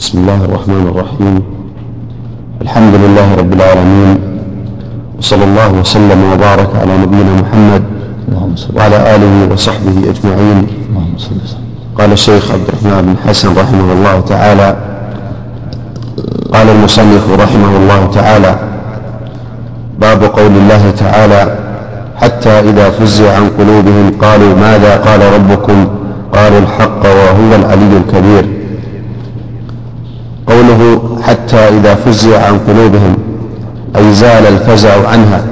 بسم الله الرحمن الرحيم. الحمد لله رب العالمين. وصلى الله وسلم وبارك على نبينا محمد. وعلى آله وصحبه أجمعين. قال الشيخ عبد الرحمن بن حسن رحمه الله تعالى. قال المصنف رحمه الله تعالى باب قول الله تعالى حتى إذا فزع عن قلوبهم قالوا ماذا قال ربكم؟ قالوا الحق وهو العلي الكبير. قوله حتى إذا فزع عن قلوبهم أي زال الفزع عنها.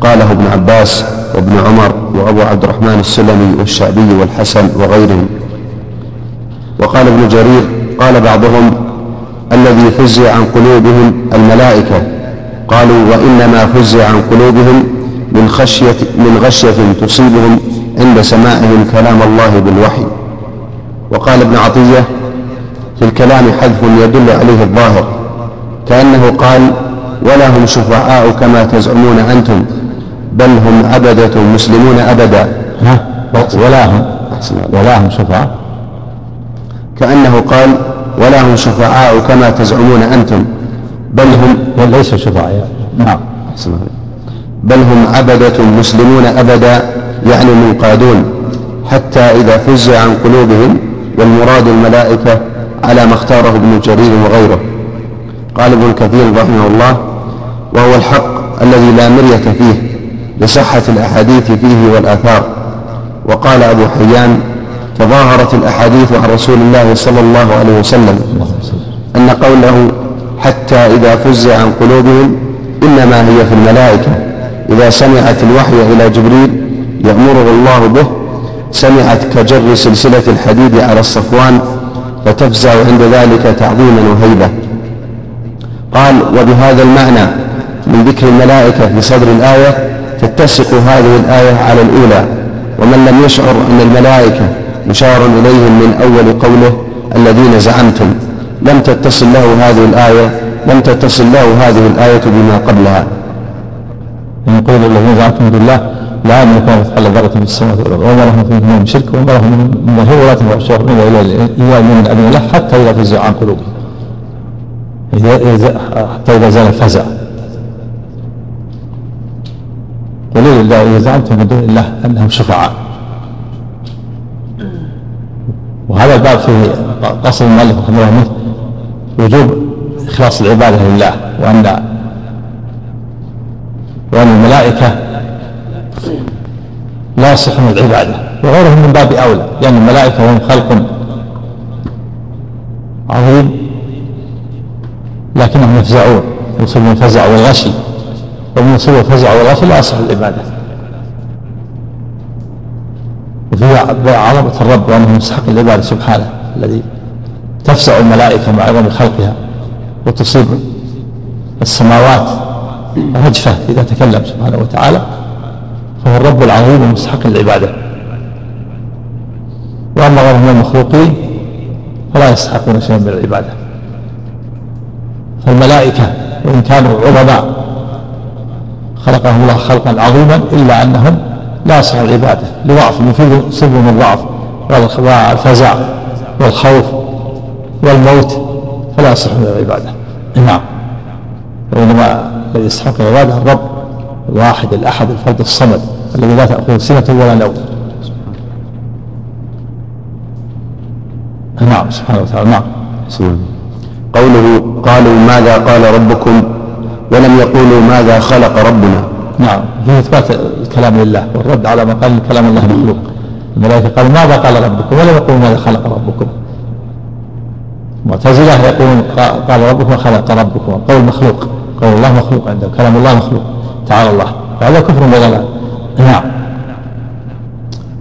قاله ابن عباس وابن عمر وأبو عبد الرحمن السلمي والشعبي والحسن وغيرهم. وقال ابن جرير قال بعضهم الذي فزع عن قلوبهم الملائكة. قالوا وإنما فزع عن قلوبهم من خشية من غشية تصيبهم عند سماعهم كلام الله بالوحي. وقال ابن عطية في الكلام حذف يدل عليه الظاهر. كأنه قال ولا هم شفعاء كما تزعمون أنتم بل هم عبدة مسلمون أبدا. ها؟ ولا هم. ولا هم شفعاء. كأنه قال ولا هم شفعاء كما تزعمون أنتم بل هم ليسوا شفعاء. نعم. بل هم عبدة مسلمون أبدا يعني منقادون حتى إذا فزع عن قلوبهم والمراد الملائكة على ما اختاره ابن جرير وغيره. قال ابن كثير رحمه الله وهو الحق الذي لا مرية فيه لصحة الأحاديث فيه والآثار. وقال أبو حيان تظاهرت الأحاديث عن رسول الله صلى الله عليه وسلم أن قوله حتى إذا فزع عن قلوبهم إنما هي في الملائكة إذا سمعت الوحي إلى جبريل يأمره الله به سمعت كجر سلسلة الحديد على الصفوان فتفزع عند ذلك تعظيما وهيبة. قال وبهذا المعنى من ذكر الملائكة في صدر الآية تتسق هذه الآية على الأولى ومن لم يشعر أن الملائكة مشار إليهم من أول قوله الذين زعمتم. لم تتصل له هذه الآية لم تتصل له هذه الآية بما قبلها. يقول الذين زعمتم بالله لا يملكون مثقال ذرة في السماوات والأرض. وما لهم فيه من شرك وما لهم من تنفع الشفاعة إلا من أذن له حتى إذا فزع عن قلوبهم. حتى إذا زال الفزع. قولوا لله إذا زعمتم من دون الله أنهم شفعاء. وهذا الباب فيه قصر المؤلف رحمه الله وجوب إخلاص العبادة لله وأن وأن الملائكة لا يصح من العبادة. وغيرهم من باب أولى لأن الملائكة هم خلق عظيم لكنهم يفزعون. يصيبهم الفزع والغشي. ومن يصيب الفزع والغشي لا يصح العبادة. وفيها عظمة الرب وأنه مستحق العبادة سبحانه الذي تفزع الملائكة مع عظم خلقها وتصيب السماوات رجفة إذا تكلم سبحانه وتعالى. فهو الرب العظيم المستحق للعبادة. وأما غيرهم من المخلوقين فلا يستحقون شيئا من العبادة. فالملائكة وإن كانوا عظماء خلقهم الله خلقا عظيما إلا أنهم لا يصح العبادة. لضعف يصيبهم الضعف والفزع والخوف والموت فلا يصح من العبادة. نعم. وإنما الذي يستحق العبادة الرب. الواحد الأحد الفرد الصمد الذي لا تأخذه سنة ولا نوم. نعم سبحانه وتعالى نعم. قوله قالوا ماذا قال ربكم ولم يقولوا ماذا خلق ربنا. نعم في إثبات الكلام لله والرد على ما قال كلام الله مخلوق الملائكة قالوا ماذا قال ربكم ولم يقولوا ماذا خلق ربكم. معتزلة يقولون قال ربكم خلق ربكم قول مخلوق قول الله مخلوق عنده كلام الله مخلوق. تعالى الله. هذا كفر وضلال. نعم.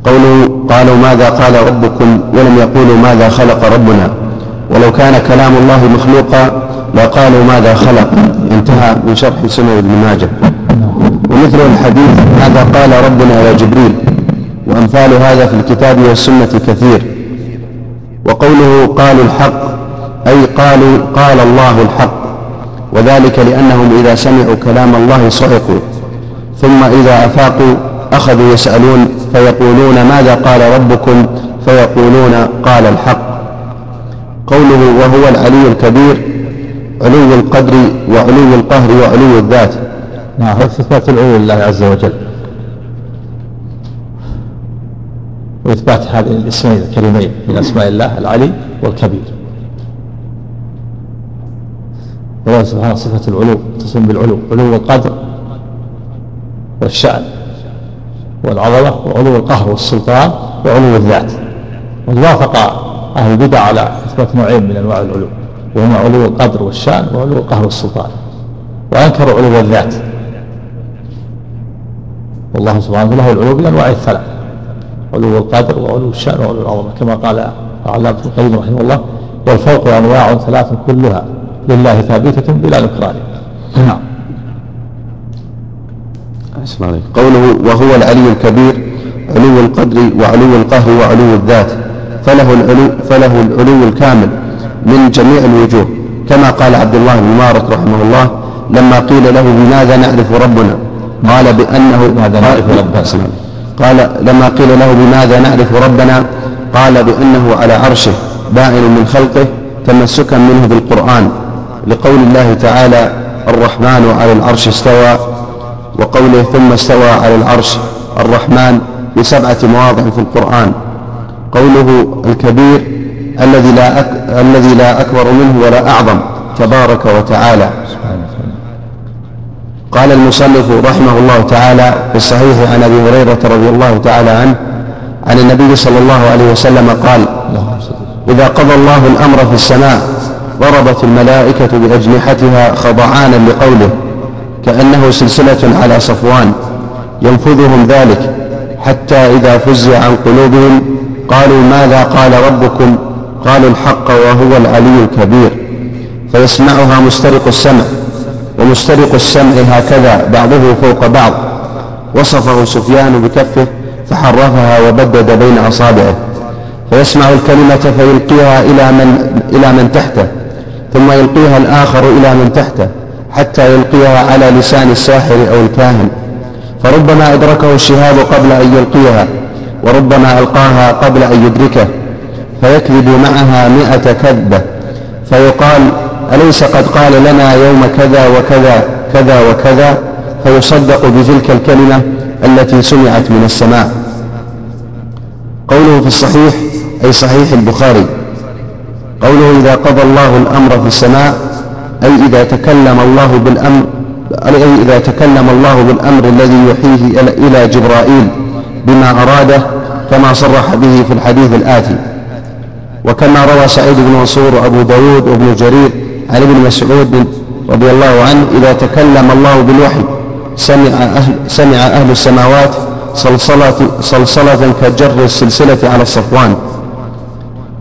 قوله قالوا ماذا قال ربكم ولم يقولوا ماذا خلق ربنا. ولو كان كلام الله مخلوقا لقالوا ماذا خلق. انتهى من شرح سنة ابن ماجه. ومثل الحديث ماذا قال ربنا يا جبريل. وأمثال هذا في الكتاب والسنة كثير. وقوله قالوا الحق أي قالوا قال الله الحق. وذلك لأنهم إذا سمعوا كلام الله صعقوا ثم إذا أفاقوا أخذوا يسألون فيقولون ماذا قال ربكم؟ فيقولون قال الحق. قوله وهو العلي الكبير علو القدر وعلو القهر وعلو الذات. نعم إثبات العلو لله عز وجل. وإثبات هذه الاسمين الكريمين من أسماء الله العلي والكبير. الله سبحانه صفة العلو تصم بالعلو علو القدر والشأن والعظمة وعلو القهر والسلطان وعلو الذات. ووافق أهل البدع على إثبات نوعين من أنواع العلو وهما علو القدر والشأن وعلو القهر والسلطان. وأنكروا علو الذات. والله سبحانه له العلو بأنواع الثلاث علو القدر وعلو الشأن وعلو العظمة كما قال علامة القيم رحمه الله والفوق أنواع ثلاث كلها لله ثابتة بلا نكران نعم. قوله وهو العلي الكبير علو القدر وعلو القهر وعلو الذات فله العلو فله العلو الكامل من جميع الوجوه. كما قال عبد الله بن مبارك رحمه الله لما قيل له بماذا نعرف ربنا؟ قال بأنه ماذا نعرف ربنا؟ قال لما قيل له بماذا نعرف ربنا؟ قال بأنه على عرشه بائن من خلقه تمسكا منه بالقرآن. لقول الله تعالى الرحمن على العرش استوى وقوله ثم استوى على العرش الرحمن بسبعة مواضع في القرآن. قوله الكبير الذي لا أك... الذي لا أكبر منه ولا أعظم تبارك وتعالى. قال المصنف رحمه الله تعالى في الصحيح عن أبي هريرة رضي الله تعالى عنه عن النبي صلى الله عليه وسلم قال إذا قضى الله الأمر في السماء ضربت الملائكة بأجنحتها خضعانا لقوله كأنه سلسلة على صفوان. ينفذهم ذلك حتى إذا فزع عن قلوبهم قالوا ماذا قال ربكم؟ قالوا الحق وهو العلي الكبير. فيسمعها مسترق السمع ومسترق السمع هكذا بعضه فوق بعض. وصفه سفيان بكفه فحرفها وبدد بين أصابعه. فيسمع الكلمة فيلقيها إلى من, إلى من تحته. ثم يلقيها الآخر إلى من تحته حتى يلقيها على لسان الساحر أو الكاهن. فربما أدركه الشهاب قبل أن يلقيها وربما ألقاها قبل أن يدركه. فيكذب معها مئة كذبة فيقال أليس قد قال لنا يوم كذا وكذا كذا وكذا؟ فيصدق بتلك الكلمة التي سمعت من السماء. قوله في الصحيح أي صحيح البخاري قوله إذا قضى الله الأمر في السماء أي إذا تكلم الله بالأمر أي إذا تكلم الله بالأمر الذي يحيه إلى جبرائيل بما أراده كما صرح به في الحديث الآتي. وكما روى سعيد بن منصور وأبو داود وابن جرير عن ابن مسعود رضي الله عنه إذا تكلم الله بالوحي سمع أهل, سمع أهل السماوات صلصلة, صلصلة كجر السلسلة على الصفوان.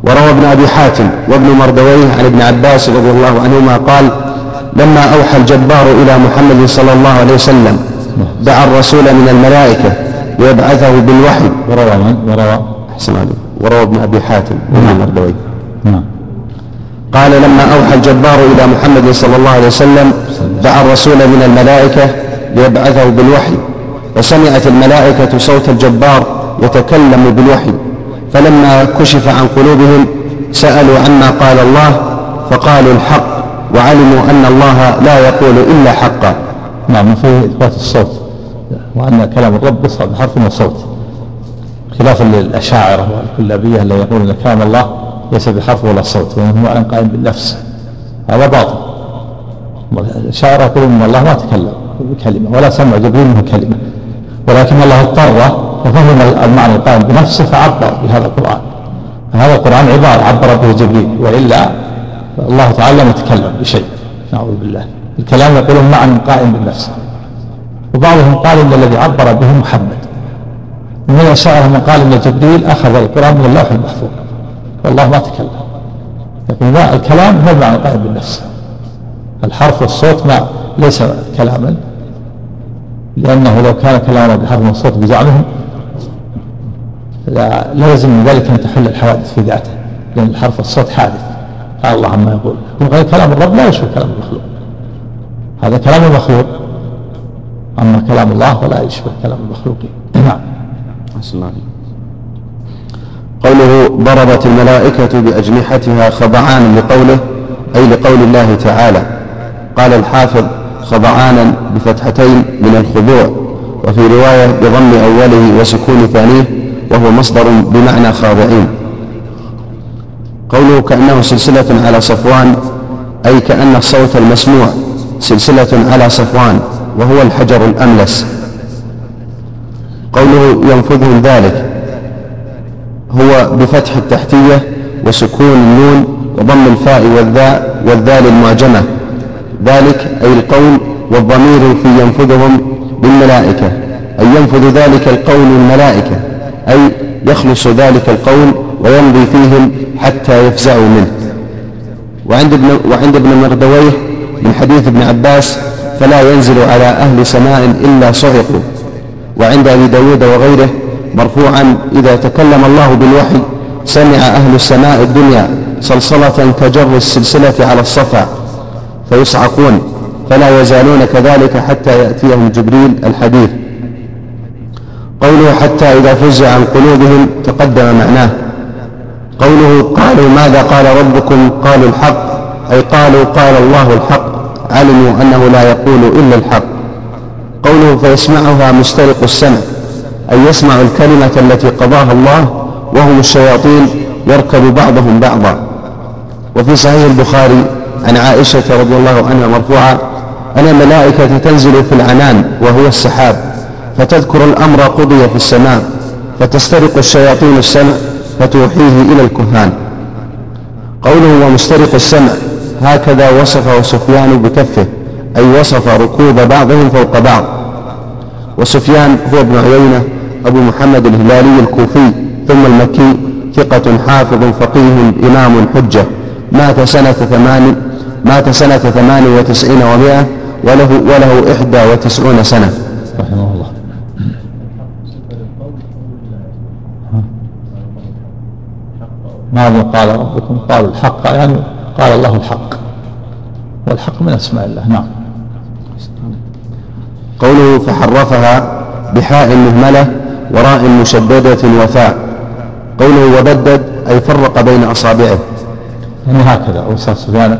وروى ابن أبي حاتم وابن مردويه عن ابن عباس رضي الله عنهما قال لما أوحى الجبار إلى محمد صلى الله عليه وسلم دعا الرسول من الملائكة ليبعثه بالوحي. وروى من؟ وروى. أحسن عليك. وروى ابن أبي حاتم وابن نعم. مردويه. نعم. قال لما أوحى الجبار إلى محمد صلى الله عليه وسلم دعا الرسول من الملائكة ليبعثه بالوحي وسمعت الملائكة صوت الجبار يتكلم بالوحي. فلما كشف عن قلوبهم سألوا عما قال الله فقالوا الحق وعلموا أن الله لا يقول إلا حقا. نعم في إثبات الصوت وأن كلام الرب بحرف وصوت خلافا للأشاعرة والكلابية الذين يقولون كلام الله ليس بحرف ولا صوت معنى قائم بالنفس. هذا باطل. الأشاعرة يقولون أن الله ما تكلم بكلمة ولا سمع جبريل منه كلمة ولكن الله اضطر وفهم المعنى القائم بنفسه فعبر بهذا القرآن. فهذا القرآن عبارة عبر به جبريل وإلا الله تعالى لم يتكلم بشيء. نعوذ بالله. الكلام يقولون معنى قائم بالنفس. وبعضهم قال إن الذي عبر به محمد. ومن الاشاعره من قال إن جبريل أخذ القرآن من اللوح المحفوظ. والله ما تكلم. يقول ما الكلام هو المعنى قائم بالنفس. الحرف والصوت ما ليس كلاما. لأنه لو كان كلاما بحرف والصوت بزعمهم لا لازم من ذلك أن تحل الحوادث في ذاته لأن الحرف والصوت حادث. قال الله عما يقول. غير كلام الرب لا يشبه كلام المخلوق. هذا كلام المخلوق. أما كلام الله فلا يشبه كلام المخلوقين نعم. قوله ضربت الملائكة بأجنحتها خضعانا لقوله أي لقول الله تعالى. قال الحافظ خضعانا بفتحتين من الخضوع. وفي رواية بضم أوله وسكون ثانية وهو مصدر بمعنى خاضعين. قوله كأنه سلسلة على صفوان أي كأن الصوت المسموع سلسلة على صفوان وهو الحجر الأملس. قوله ينفذهم ذلك هو بفتح التحتية وسكون النون وضم الفاء والذاء والذال المعجمة. ذلك أي القول والضمير في ينفذهم بالملائكة أي ينفذ ذلك القول الملائكة. أي يخلص ذلك القول ويمضي فيهم حتى يفزعوا منه. وعند ابن, وعند ابن مردويه من حديث ابن عباس فلا ينزل على أهل سماء إلا صعقوا وعند أبي داود وغيره مرفوعا إذا تكلم الله بالوحي سمع أهل السماء الدنيا صلصلة كجر السلسلة على الصفا فيصعقون فلا يزالون كذلك حتى يأتيهم جبريل الحديث. قوله حتى إذا فزع عن قلوبهم تقدم معناه. قوله قالوا ماذا قال ربكم؟ قالوا الحق. أي قالوا قال الله الحق. علموا أنه لا يقول إلا الحق. قوله فيسمعها مسترق السمع. أي يسمع الكلمة التي قضاها الله وهم الشياطين يركب بعضهم بعضا. وفي صحيح البخاري عن عائشة رضي الله عنها مرفوعة أن الملائكة تنزل في العنان وهو السحاب. فتذكر الأمر قضي في السماء فتسترق الشياطين السمع فتوحيه إلى الكهان. قوله ومسترق السمع هكذا وصفه سفيان بكفه أي وصف ركوب بعضهم فوق بعض. وسفيان هو ابن عيينة أبو محمد الهلالي الكوفي ثم المكي ثقة حافظ فقيه إمام حجة. مات سنة ثمان مات سنة ثمان وتسعين ومائة وله, وله إحدى وتسعون سنة. رحمه الله. ماذا قال ربكم قالوا الحق يعني قال الله الحق. والحق من أسماء الله نعم. قوله فحرفها بحاء مهملة وراء مشددة وفاء. قوله وبدد أي فرق بين أصابعه. يعني هكذا أو سفيان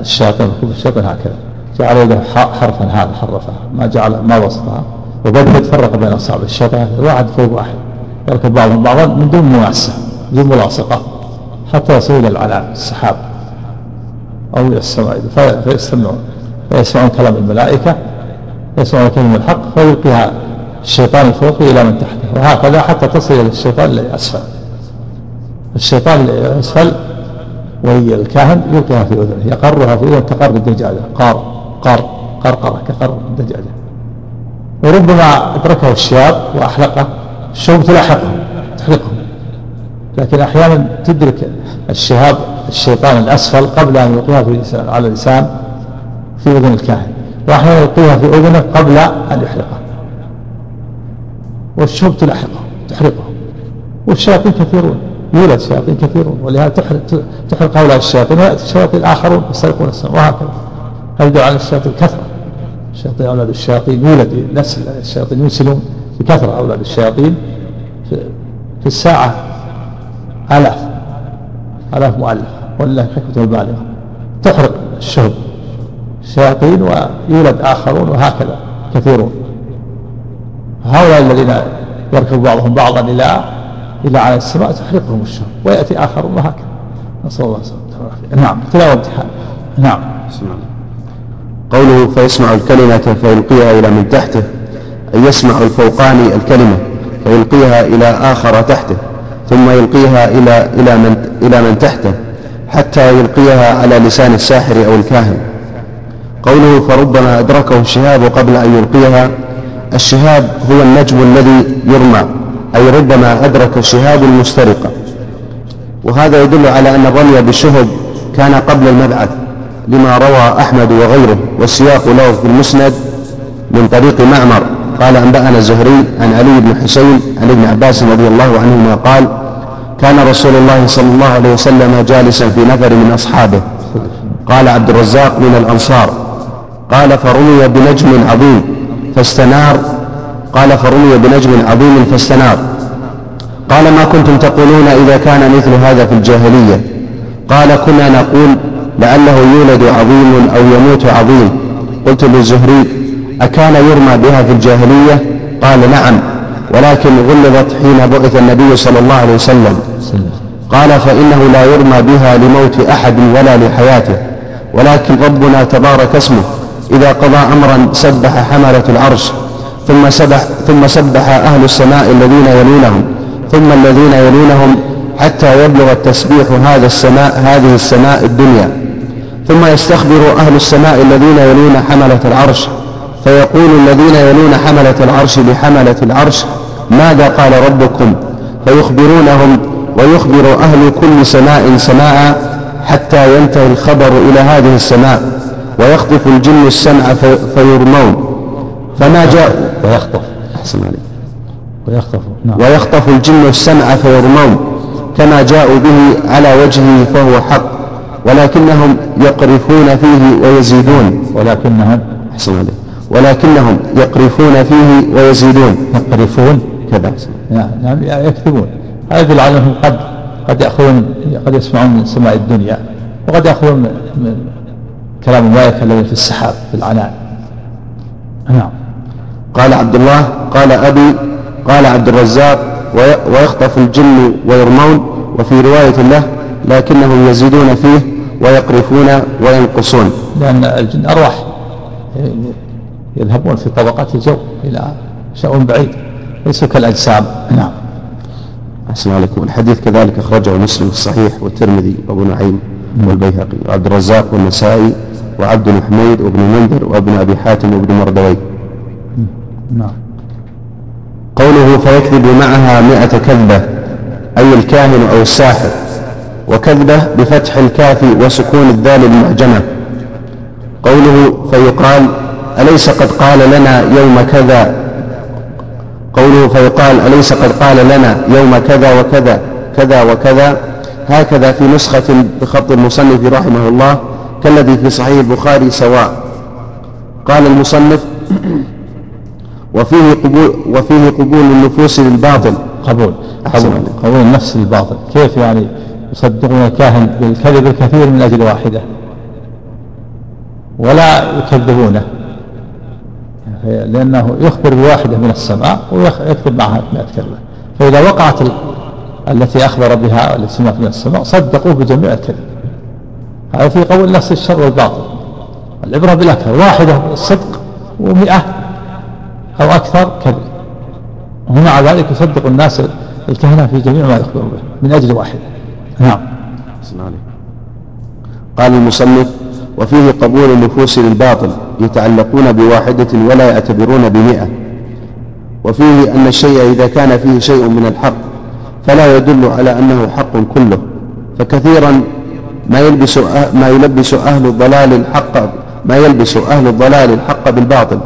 الشياطين الشياطين هكذا. جعل يده حرفا هذا حرفها. ما جعل ما وصفها. وبدد فرق بين أصابع الشيطان واحد فوق واحد. يركب بعضهم بعضا من دون مناسة بدون ملاصقة. حتى يصل إلى العلام السحاب أو إلى السماء فيستمعون. فيسمعون كلام الملائكة يسمعون كلمة الحق فيلقيها الشيطان الفوقي إلى من تحته. وهكذا حتى تصل إلى الشيطان الذي أسفل الشيطان الذي أسفل وهي الكاهن يلقيها في أذنه. يقرها في أذنه كقر الدجاجة. قار قار قرقرة كقر الدجاجة. وربما أدركه الشياب وأحلقه. الشوم تلاحقه تحرقه لكن أحيانا تدرك الشهاب الشيطان الأسفل قبل أن يلقيها في على اللسان في أذن الكاهن. وأحيانا يلقيها في أذنه قبل أن يحرقه. والشوب تلاحقه تحرقه. والشياطين كثيرون يولد شياطين كثيرون. ولهذا تحرق, تحرق هؤلاء الشياطين. ويأتي الشياطين الآخرون يسترقون السماء وهكذا. يبدو على الشياطين كثرة. الشياطين أولاد الشياطين يولد نسل. الشياطين ينسلون بكثرة أولاد الشياطين في, في الساعة آلاف آلاف مؤلفة ولله حكمة البالغة تحرق الشهب. الشياطين ويولد آخرون وهكذا كثيرون. هؤلاء الذين يركب بعضهم بعضا إلى إلى على السماء تحرقهم الشهب. ويأتي آخرون وهكذا. نسأل الله السلامة نعم. تلاوة امتحان نعم. قوله فيسمع الكلمة فيلقيها إلى من تحته أي يسمع الفوقاني الكلمة فيلقيها إلى آخر تحته. ثم يلقيها إلى إلى من إلى من تحته حتى يلقيها على لسان الساحر أو الكاهن. قوله فربما أدركه الشهاب قبل أن يلقيها. الشهاب هو النجم الذي يرمى أي ربما أدرك الشهاب المسترقة وهذا يدل على أن الرمي بالشهب كان قبل المبعث لما روى أحمد وغيره والسياق له في المسند من طريق معمر. قال أنبأنا الزهري عن علي بن حسين عن ابن عباس رضي الله عنهما قال كان رسول الله صلى الله عليه وسلم جالسا في نفر من أصحابه. قال عبد الرزاق من الأنصار قال فرمي بنجم عظيم فاستنار. قال فرمي بنجم عظيم فاستنار. قال ما كنتم تقولون إذا كان مثل هذا في الجاهلية؟ قال كنا نقول لعله يولد عظيم أو يموت عظيم. قلت للزهري أكان يرمى بها في الجاهلية؟ قال نعم. ولكن غلظت حين بعث النبي صلى الله عليه وسلم. قال فإنه لا يرمى بها لموت أحد ولا لحياته. ولكن ربنا تبارك اسمه إذا قضى أمرا سبح حملة العرش ثم سبح, ثم سبح أهل السماء الذين يلونهم ثم الذين يلونهم حتى يبلغ التسبيح هذا السماء هذه السماء الدنيا. ثم يستخبر أهل السماء الذين يلون حملة العرش فيقول الذين يلون حملة العرش بحملة العرش ماذا قال ربكم؟ فيخبرونهم ويخبر أهل كل سماء سماء حتى ينتهي الخبر إلى هذه السماء ويخطف الجن السمع فيرمون. فما جاء؟ ويخطف. أحسن عليك. ويخطف. نعم. ويخطف الجن السمع فيرمون. كما جاءوا به على وجهه فهو حق ولكنهم يقرفون فيه ويزيدون. ولكنهم أحسن عليك. ولكنهم يقرفون فيه ويزيدون. يقرفون. كذا. نعم نعم يكتبون. هذا يدل على أنهم قد قد يأخذون قد يسمعون من سماء الدنيا وقد يأخذون من كلام الملائكه الذي في السحاب في العنان. نعم. قال عبد الله قال أبي قال عبد الرزاق ويخطف الجن ويرمون وفي رواية له لكنهم يزيدون فيه ويقرفون وينقصون. لأن الجن أرواح يذهبون في طبقات الجو إلى شأن بعيد. ليسوا كالأجسام. نعم. أحسن عليكم. الحديث كذلك أخرجه مسلم في الصحيح والترمذي وأبو نعيم والبيهقي وعبد الرزاق والنسائي وعبد بن حميد وابن منذر وابن أبي حاتم وابن مردوي. نعم. قوله فيكذب معها مئة كذبة أي الكاهن أو الساحر وكذبة بفتح الكاف وسكون الذال المعجمة. قوله فيقال أليس قد قال لنا يوم كذا قوله فيقال أليس قد قال لنا يوم كذا وكذا كذا وكذا؟ هكذا في نسخة بخط المصنف رحمه الله كالذي في صحيح البخاري سواء. قال المصنف وفيه قبول وفيه قبول النفوس للباطل. قبول قبول قبول النفس للباطل كيف يعني يصدقون الكاهن بالكذب الكثير من أجل واحدة؟ ولا يكذبونه. لأنه يخبر بواحدة من السماء ويكتب معها 100 كذبة فإذا وقعت التي أخبر بها التي سمعت من السماء صدقوه بجميع الكذب هذا في قول نفس الشر والباطل. العبرة بالأكثر واحدة الصدق ومئة أو أكثر كذب. ومع ذلك يصدق الناس الكهنة في جميع ما يخبرون به من أجل واحدة نعم. قال المصنف وفيه قبول النفوس للباطل. يتعلقون بواحدة ولا يعتبرون بمئة. وفيه أن الشيء إذا كان فيه شيء من الحق فلا يدل على أنه حق كله. فكثيرا ما يلبس ما يلبس أهل الضلال الحق ما يلبس أهل الضلال الحق بالباطل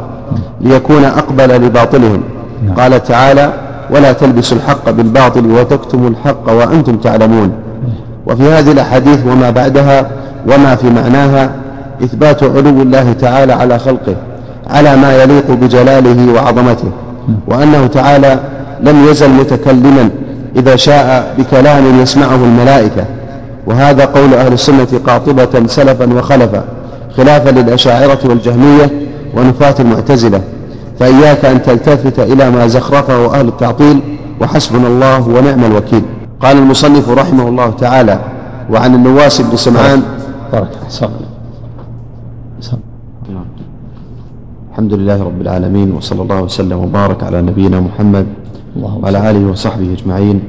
ليكون أقبل لباطلهم. نعم. قال تعالى ولا تلبسوا الحق بالباطل وتكتموا الحق وأنتم تعلمون. وفي هذه الأحاديث وما بعدها وما في معناها إثبات علو الله تعالى على خلقه على ما يليق بجلاله وعظمته وأنه تعالى لم يزل متكلما إذا شاء بكلام يسمعه الملائكة. وهذا قول أهل السنة قاطبة سلفا وخلفا خلافا للأشاعرة والجهمية ونفاة المعتزلة. فإياك أن تلتفت إلى ما زخرفه أهل التعطيل وحسبنا الله ونعم الوكيل. قال المصنف رحمه الله تعالى وعن النواس بن سمعان الحمد لله رب العالمين وصلى الله وسلم وبارك على نبينا محمد وعلى آله وصحبه أجمعين.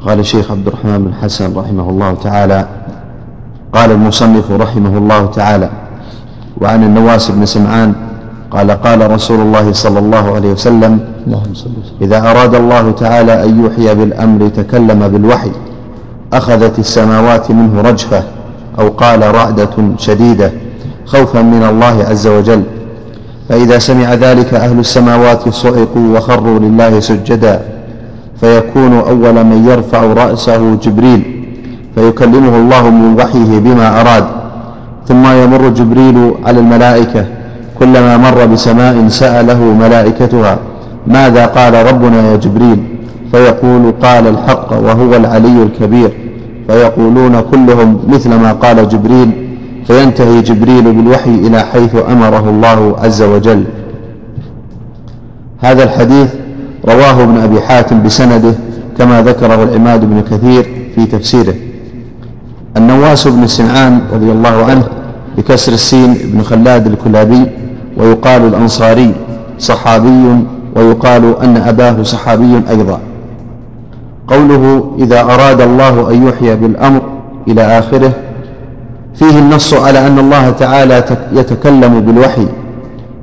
قال الشيخ عبد الرحمن بن حسن رحمه الله تعالى قال المصنف رحمه الله تعالى وعن النواس بن سمعان قال قال رسول الله صلى الله عليه وسلم. إذا أراد الله تعالى أن يوحي بالأمر تكلم بالوحي أخذت السماوات منه رجفة أو قال رعدة شديدة خوفا من الله عز وجل. فإذا سمع ذلك أهل السماوات صعقوا وخروا لله سجدا. فيكون أول من يرفع رأسه جبريل. فيكلمه الله من وحيه بما أراد. ثم يمر جبريل على الملائكة. كلما مر بسماء سأله ملائكتها ماذا قال ربنا يا جبريل؟ فيقول قال الحق وهو العلي الكبير. فيقولون كلهم مثل ما قال جبريل. فينتهي جبريل بالوحي إلى حيث أمره الله عز وجل. هذا الحديث رواه ابن أبي حاتم بسنده كما ذكره العماد بن كثير في تفسيره. النواس بن سمعان رضي الله عنه بكسر السين بن خلاد الكلابي ويقال الأنصاري صحابي ويقال أن أباه صحابي أيضا. قوله إذا أراد الله أن يحيى بالأمر إلى آخره فيه النص على أن الله تعالى يتكلم بالوحي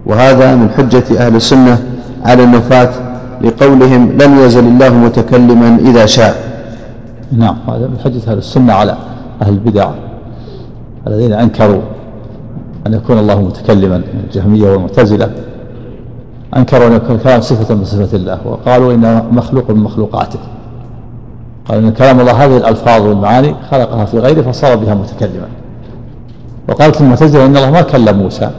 وهذا من حجة أهل السنة على النفاة لقولهم لم يزل الله متكلما إذا شاء. نعم هذا من حجة أهل السنة على أهل البدع الذين أنكروا أن يكون الله متكلما الجهمية والمعتزلة أنكروا أن يكون الكلام صفة من صفات الله وقالوا إنه مخلوق من مخلوقاته. قال إن كلام الله هذه الألفاظ والمعاني خلقها في غيره فصار بها متكلما. وقالت المعتزلة إن الله ما كلم موسى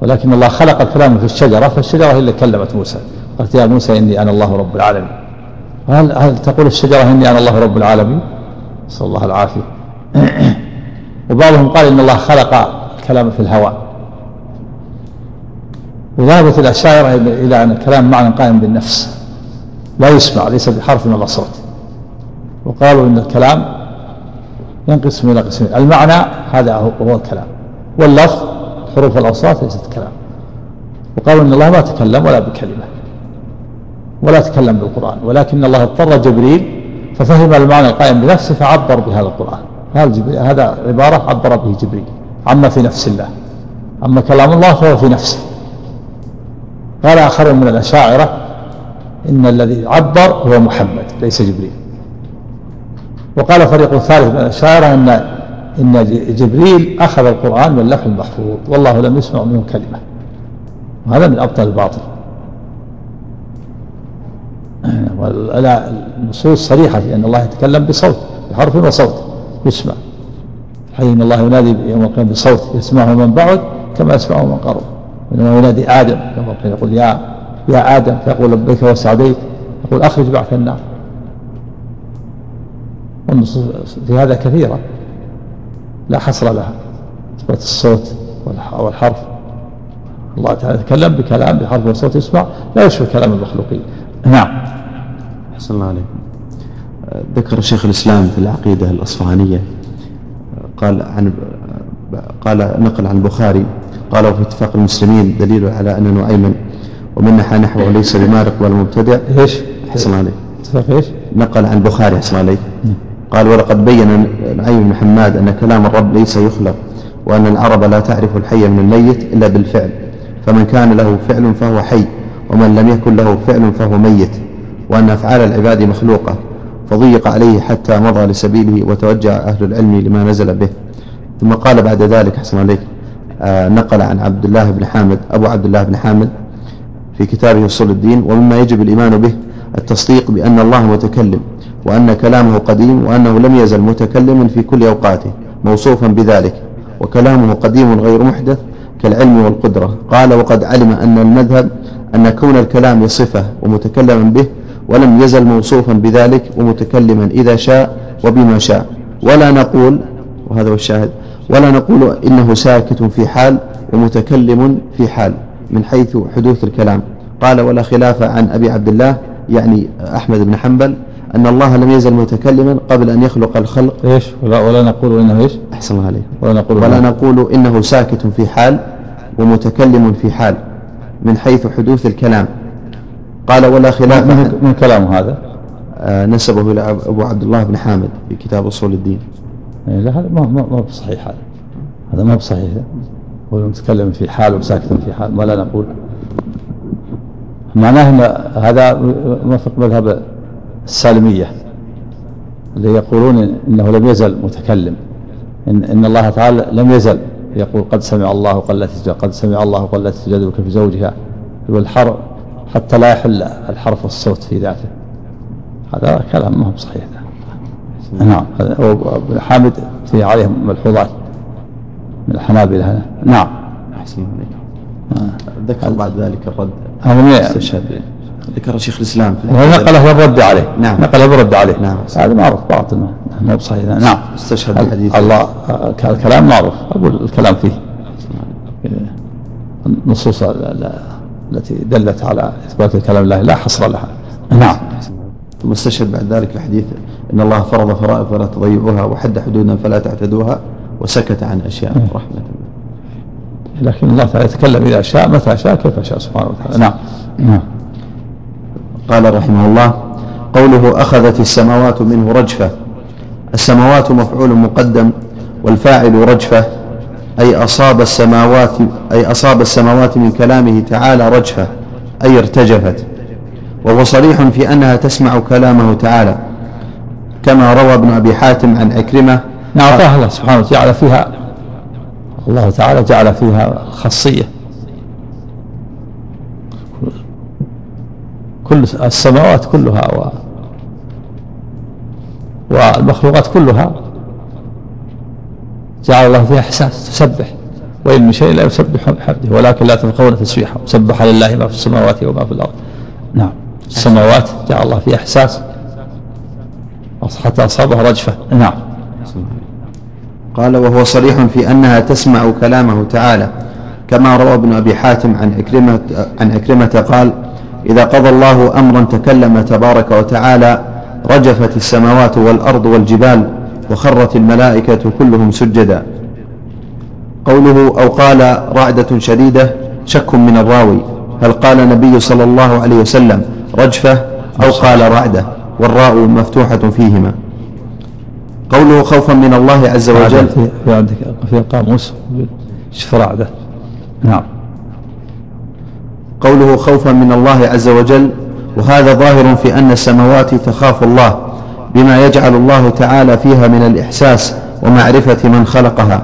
ولكن الله خلق الكلام في الشجرة فالشجرة هي اللي كلمت موسى. قالت يا موسى إني أنا الله رب العالمين. هل, هل تقول الشجرة إني أنا الله رب العالمين؟ نسأل الله العافية. وبعضهم قال إن الله خلق الكلام في الهواء. وذهبت الأشاعرة إلى أن الكلام معنى قائم بالنفس. لا يسمع ليس بحرف ولا صوت. وقالوا إن الكلام ينقسم إلى قسمين. المعنى هذا هو الكلام. واللفظ حروف الأوصاف ليست كلام. وقالوا إن الله ما تكلم ولا بكلمة ولا تكلم بالقرآن ولكن الله اضطر جبريل ففهم المعنى القائم بنفسه فعبر بهذا القرآن. هذا عبارة عبر به جبريل. عما في نفس الله. أما كلام الله فهو في نفسه. قال آخرون من الأشاعرة إن الذي عبر هو محمد ليس جبريل. وقال فريق ثالث من الأشاعرة أن إن جبريل أخذ القرآن من اللوح المحفوظ والله لم يسمع منه كلمة. وهذا من أبطل الباطل. النصوص صريحة في أن الله يتكلم بصوت بحرف وصوت يسمع. حين الله ينادي يوم القيامة بصوت يسمعه من بعد كما يسمعه من قرب. إنما ينادي آدم يوم القيامة يقول يا يا آدم فيقول لبيك وسعديك يقول أخرج بعث النار. والنصوص في هذا كثيرة. لا حصر لها. إثبات الصوت والحرف. الله تعالى يتكلم بكلام بحرف وصوت يسمع. لا يشبه كلام المخلوقين. نعم. أحسن الله عليكم. ذكر شيخ الإسلام في العقيدة الأصفهانية قال عن قال نقل عن البخاري قال وفي اتفاق المسلمين دليل على أن نعيما ومن نحى نحوه ليس بمارق ولا مبتدع. إيش؟ أحسن عليك. اتفاق إيش؟ نقل عن البخاري أحسن عليك. قال ولقد بين نعيم بن حماد أن كلام الرب ليس يخلق وأن العرب لا تعرف الحي من الميت إلا بالفعل. فمن كان له فعل فهو حي ومن لم يكن له فعل فهو ميت. وأن أفعال العباد مخلوقة فضيق عليه حتى مضى لسبيله وتوجه أهل العلم لما نزل به. ثم قال بعد ذلك حسن عليك آه نقل عن عبد الله بن حامد أبو عبد الله بن حامد في كتابه أصول الدين ومما يجب الإيمان به التصديق بأن الله متكلم وأن كلامه قديم وأنه لم يزل متكلما في كل أوقاته موصوفا بذلك. وكلامه قديم غير محدث كالعلم والقدرة. قال وقد علم أن المذهب أن كون الكلام صفة ومتكلما به ولم يزل موصوفا بذلك ومتكلما إذا شاء وبما شاء. ولا نقول وهذا هو الشاهد ولا نقول إنه ساكت في حال ومتكلم في حال من حيث حدوث الكلام. قال ولا خلاف عن أبي عبد الله يعني أحمد بن حنبل أن الله لم يزل متكلما قبل أن يخلق الخلق. إيش؟ ولا, ولا نقول إنه إيش؟ أحسن الله عليه ولا نقول ولا نقول إنه ساكت في حال ومتكلم في حال من حيث حدوث الكلام. قال ولا خلاف من, من كلام هذا؟ آه نسبه إلى أبو عبد الله بن حامد في كتاب أصول الدين. إيه، لا هذا ما ما ما بصحيح هذا. هذا ما بصحيح. هو متكلم في حال وساكت في حال ما لا نقول معناه ان هذا موافق مذهب السالمية اللي يقولون إنه لم يزل متكلم ان إن الله تعالى لم يزل. يقول قد سمع الله قلت قد سمع الله قلت تجادلك في زوجها. والحر حتى لا يحل الحرف والصوت في ذاته. هذا كلام ما هو صحيح نعم ابن حامد في عليه ملحوظات من الحنابلة. نعم. أحسن عليك ذكر بعد ذلك الرد. هذا من استشهاد ذكر شيخ الإسلام نقله بالرد عليه. نعم. نقله بالرد عليه. نعم. هذا معروف باطل مو بصحيح. نعم. استشهد الحديث الله الكلام معروف. أقول الكلام فيه. النصوص التي دلت على إثبات الكلام لله لا حصر لها. نعم. ثم استشهد بعد ذلك الحديث إن الله فرض فرائض فلا تضيعوها وحد حدودا فلا تعتدوها وسكت عن أشياء نعم. رحمة لكن الله تعالى يتكلم إذا شاء متى شاء كيف شاء سبحانه وتعالى. نعم. نعم. قال رحمه الله قوله أخذت السماوات منه رجفة. السماوات مفعول مقدم والفاعل رجفة أي أصاب السماوات أي أصاب السماوات من كلامه تعالى رجفة أي ارتجفت. وهو صريح في أنها تسمع كلامه تعالى. كما روى ابن أبي حاتم عن عكرمة. نعم الله سبحانه وتعالى فيها الله تعالى جعل فيها خاصية. كل السماوات كلها و والمخلوقات كلها جعل الله فيها إحساس تسبح. وإن من شيء لا يسبح بحمده ولكن لا تفقهون تسبيحه. سبح لله ما في السماوات وما في الأرض. نعم. السماوات جعل الله فيها إحساس حتى أصابها رجفة. نعم. قال وهو صريح في أنها تسمع كلامه تعالى. كما روى ابن أبي حاتم عن عكرمة, عن عكرمة قال إذا قضى الله أمرا تكلم تبارك وتعالى رجفت السماوات والأرض والجبال وخرت الملائكة كلهم سجدا. قوله أو قال رعدة شديدة شك من الراوي. هل قال النبي صلى الله عليه وسلم رجفة؟ أو قال رعدة والراء مفتوحة فيهما. قوله خوفا من الله عز وجل. في عندك في القاموس شف رعدة نعم. قوله خوفا من الله عز وجل وهذا ظاهر في أن السماوات تخاف الله بما يجعل الله تعالى فيها من الإحساس ومعرفة من خلقها.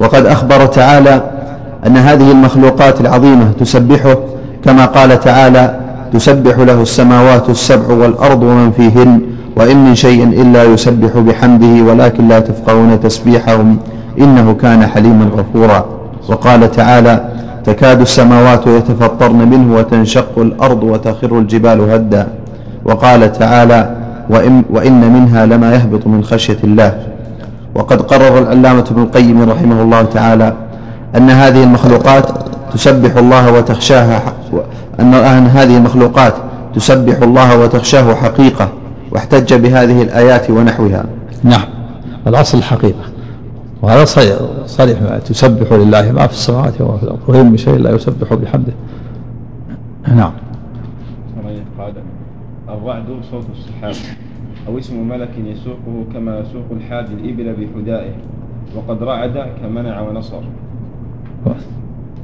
وقد أخبر تعالى أن هذه المخلوقات العظيمة تسبحه كما قال تعالى تسبح له السماوات السبع والأرض ومن فيهن وإن من شيء إلا يسبح بحمده ولكن لا تفقهون تسبيحهم إنه كان حليما غفورا. وقال تعالى تكاد السماوات يتفطرن منه وتنشق الأرض وتخر الجبال هدا. وقال تعالى وإن, وإن منها لما يهبط من خشية الله. وقد قرر العلامة ابن القيم رحمه الله تعالى أن هذه المخلوقات تسبح الله وتخشاها أن هذه المخلوقات تسبح الله وتخشاه حقيقة. واحتج بهذه الآيات ونحوها. نعم. الأصل الحقيقة. وهذا صريح. تسبح لله ما في السماوات وما في الأرض. وإن من شيء لا يسبح بحمده. نعم. الرعد صوت السحاب. أو اسم ملك يسوقه كما يسوق الحاد الإبل بحدائه. وقد رعد كمنع ونصر.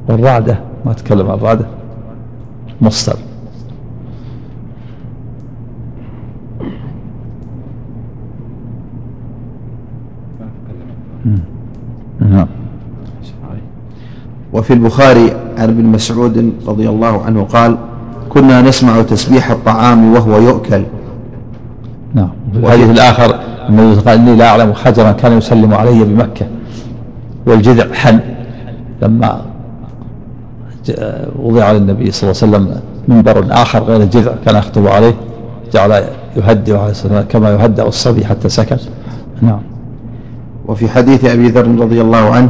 والرعدة. ما تكلم عن الرعدة. مصدر نعم وفي البخاري عن ابن مسعود رضي الله عنه قال كنا نسمع تسبيح الطعام وهو يؤكل. نعم. في الحديث الآخر النبي قال إني لا أعلم حجرا كان يسلم علي بمكة. والجذع حن. لما وضع للنبي صلى الله عليه وسلم منبر آخر غير الجذع كان يخطب عليه جعل يهدئ عليه الصلاة كما يهدأ الصبي حتى سكن نعم. وفي حديث أبي ذر رضي الله عنه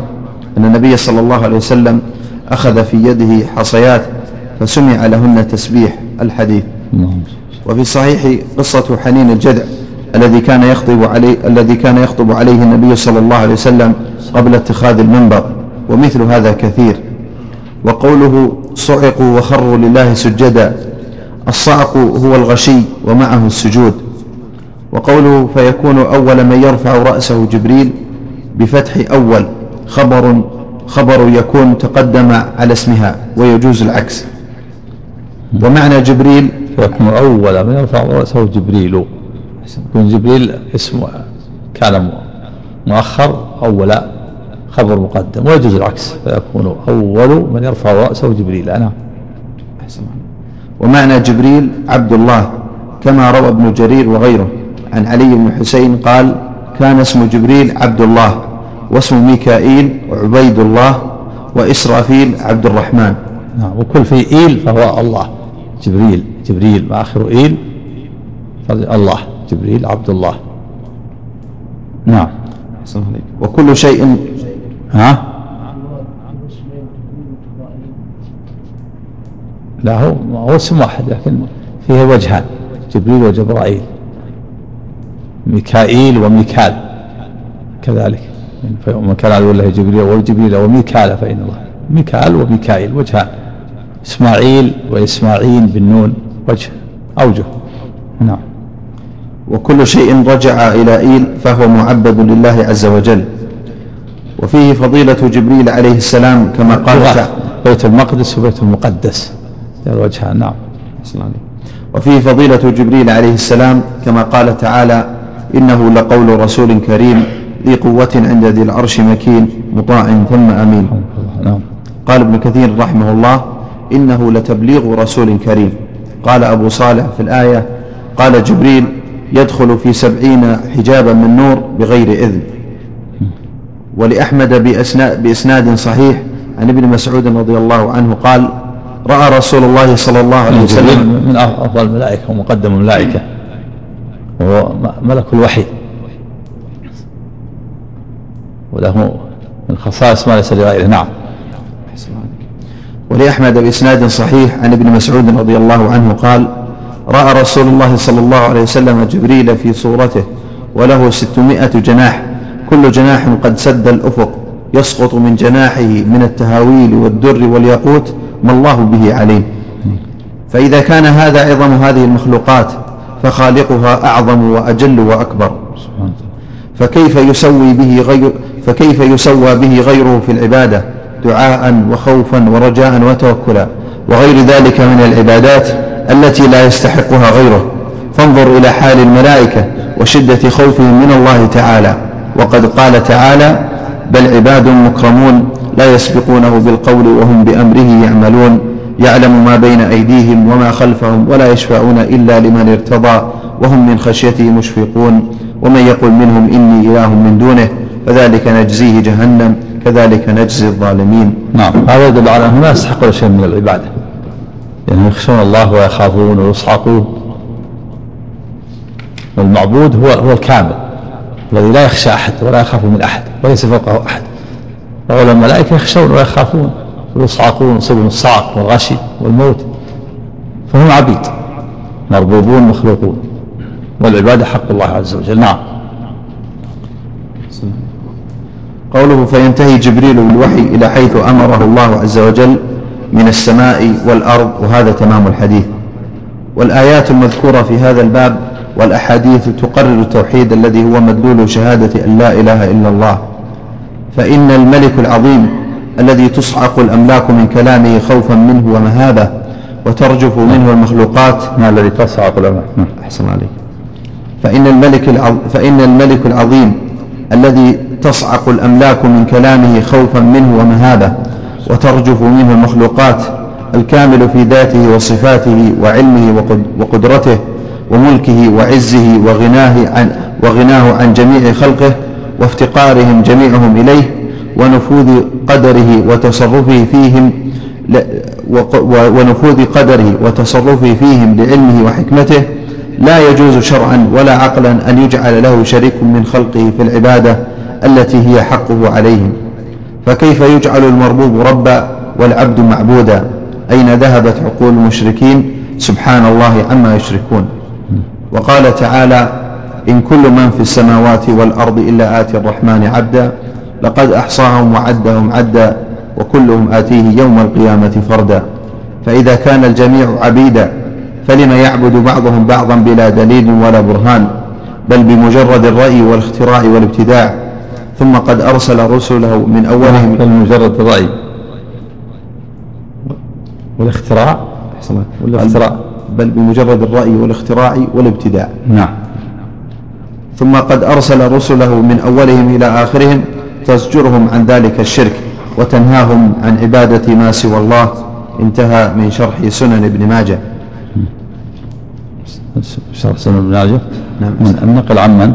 أن النبي صلى الله عليه وسلم أخذ في يده حصيات فسمع لهن تسبيح الحديث. وفي صحيح قصة حنين الجذع الذي كان يخطب عليه الذي كان يخطب عليه النبي صلى الله عليه وسلم قبل اتخاذ المنبر ومثل هذا كثير. وقوله صعقوا وخروا لله سجدا الصعق هو الغشي ومعه السجود. وقوله فيكون أول من يرفع رأسه جبريل بفتح أول. خبر خبر يكون تقدم على اسمها ويجوز العكس. ومعنى جبريل؟ يكون أول من يرفع رأسه جبريل. يكون جبريل اسمه كان مؤخر أول خبر مقدم. ويجوز العكس فيكون أول من يرفع رأسه جبريل. أنا. ومعنى جبريل؟ عبد الله كما روى ابن جرير وغيره. عن علي بن حسين قال كان اسم جبريل عبد الله. واسم ميكائيل عبيد الله وإسرافيل عبد الرحمن نعم وكل في إيل فهو الله. جبريل جبريل. وآخر إيل الله. جبريل عبد الله نعم وكل شيء ها؟ لا هو هو اسم واحد لكن فيه وجهان. جبريل وجبرائيل. ميكائيل وميكال. كذلك. من كان عدو الله جبريل وجبريل وميكال فإن الله. ميكال وميكائيل وجهان إسماعيل وإسماعين بالنون وجه أوجه. نعم. وكل شيء رجع إلى إيل فهو معبد لله عز وجل. وفيه فضيلة جبريل عليه السلام كما قال بيت المقدس وبيت المقدس. الوجهان نعم. وفيه فضيلة جبريل عليه السلام كما قال تعالى إنه لقول رسول كريم. ذي قوة عند ذي العرش مكين مطاع ثم أمين. نعم. قال ابن كثير رحمه الله إنه لتبليغ رسول كريم. قال أبو صالح في الآية قال جبريل يدخل في سبعين حجابا من نور بغير إذن. ولأحمد بإسناد صحيح عن ابن مسعود رضي الله عنه قال رأى رسول الله صلى الله عليه وسلم من أفضل الملائكة ومقدم الملائكة. وهو ملك الوحي. وله من خصائص ما ليس لغيره. نعم. ولأحمد بإسناد صحيح عن ابن مسعود رضي الله عنه قال رأى رسول الله صلى الله عليه وسلم جبريل في صورته وله ستمائة جناح. كل جناح قد سد الأفق يسقط من جناحه من التهاويل والدر والياقوت ما الله به عليم. فإذا كان هذا عظم هذه المخلوقات فخالقها أعظم وأجل وأكبر. فكيف يسوي به غير فكيف يسوى به غيره في العبادة؟ دعاء وخوفا ورجاء وتوكلا. وغير ذلك من العبادات التي لا يستحقها غيره. فانظر إلى حال الملائكة وشدة خوفهم من الله تعالى. وقد قال تعالى بل عباد مكرمون لا يسبقونه بالقول وهم بأمره يعملون. يعلم ما بين أيديهم وما خلفهم ولا يشفعون إلا لمن ارتضى وهم من خشيته مشفقون. ومن يقل منهم إني إله من دونه فذلك نجزيه جهنم كذلك نجزي الظالمين. نعم. هذا يدل على أنه لا يستحق شيء من العبادة. لأنهم يخشون الله ويخافون ويصعقون والمعبود هو هو الكامل الذي لا يخشى أحد ولا يخاف من أحد وليس فوقه أحد. وعلى الملائكة يخشون ويخافون ويصعقون يصيبهم الصعق والغشي والموت. فهم عبيد مربوبون مخلوقون. والعبادة حق الله عز وجل. نعم. قوله فينتهي جبريل بالوحي إلى حيث أمره الله عز وجل من السماء والأرض وهذا تمام الحديث. والآيات المذكورة في هذا الباب والأحاديث تقرر التوحيد الذي هو مدلول شهادة أن لا إله إلا الله. فإن الملك العظيم الذي تصعق الأملاك من كلامه خوفا منه ومهابة وترجف منه المخلوقات ما الذي تصعق الأملاك؟ أحسن عليك. فإن الملك. فإن الملك العظيم الذي تصعق الأملاك من كلامه خوفا منه ومهابة وترجف منه المخلوقات الكامل في ذاته وصفاته وعلمه وقدرته وملكه وعزه وغناه عن, وغناه عن جميع خلقه وافتقارهم جميعهم إليه ونفوذ قدره وتصرفه فيهم ونفوذ قدره وتصرفه فيهم لعلمه وحكمته لا يجوز شرعا ولا عقلا أن يجعل له شريك من خلقه في العبادة التي هي حقه عليهم. فكيف يجعل المربوب ربا والعبد معبودا؟ أين ذهبت عقول المشركين؟ سبحان الله عما يشركون. وقال تعالى إن كل من في السماوات والأرض إلا آتي الرحمن عبدا لقد أحصاهم وعدهم عدا وكلهم آتيه يوم القيامة فردا. فإذا كان الجميع عبيدا فلم يعبد بعضهم بعضا بلا دليل ولا برهان بل بمجرد الرأي والاختراع والابتداع. ثم قد أرسل رسله من أولهم بل بمجرد الرأي. والاختراع؟ والاختراع. بل بمجرد الرأي والاختراع والابتداع. نعم. ثم قد أرسل رسله من أولهم إلى آخرهم تزجرهم عن ذلك الشرك وتنهاهم عن عبادة ما سوى الله. انتهى من شرح سنن ابن ماجه. شرح سنن ابن ماجه نعم. من النقل عن من؟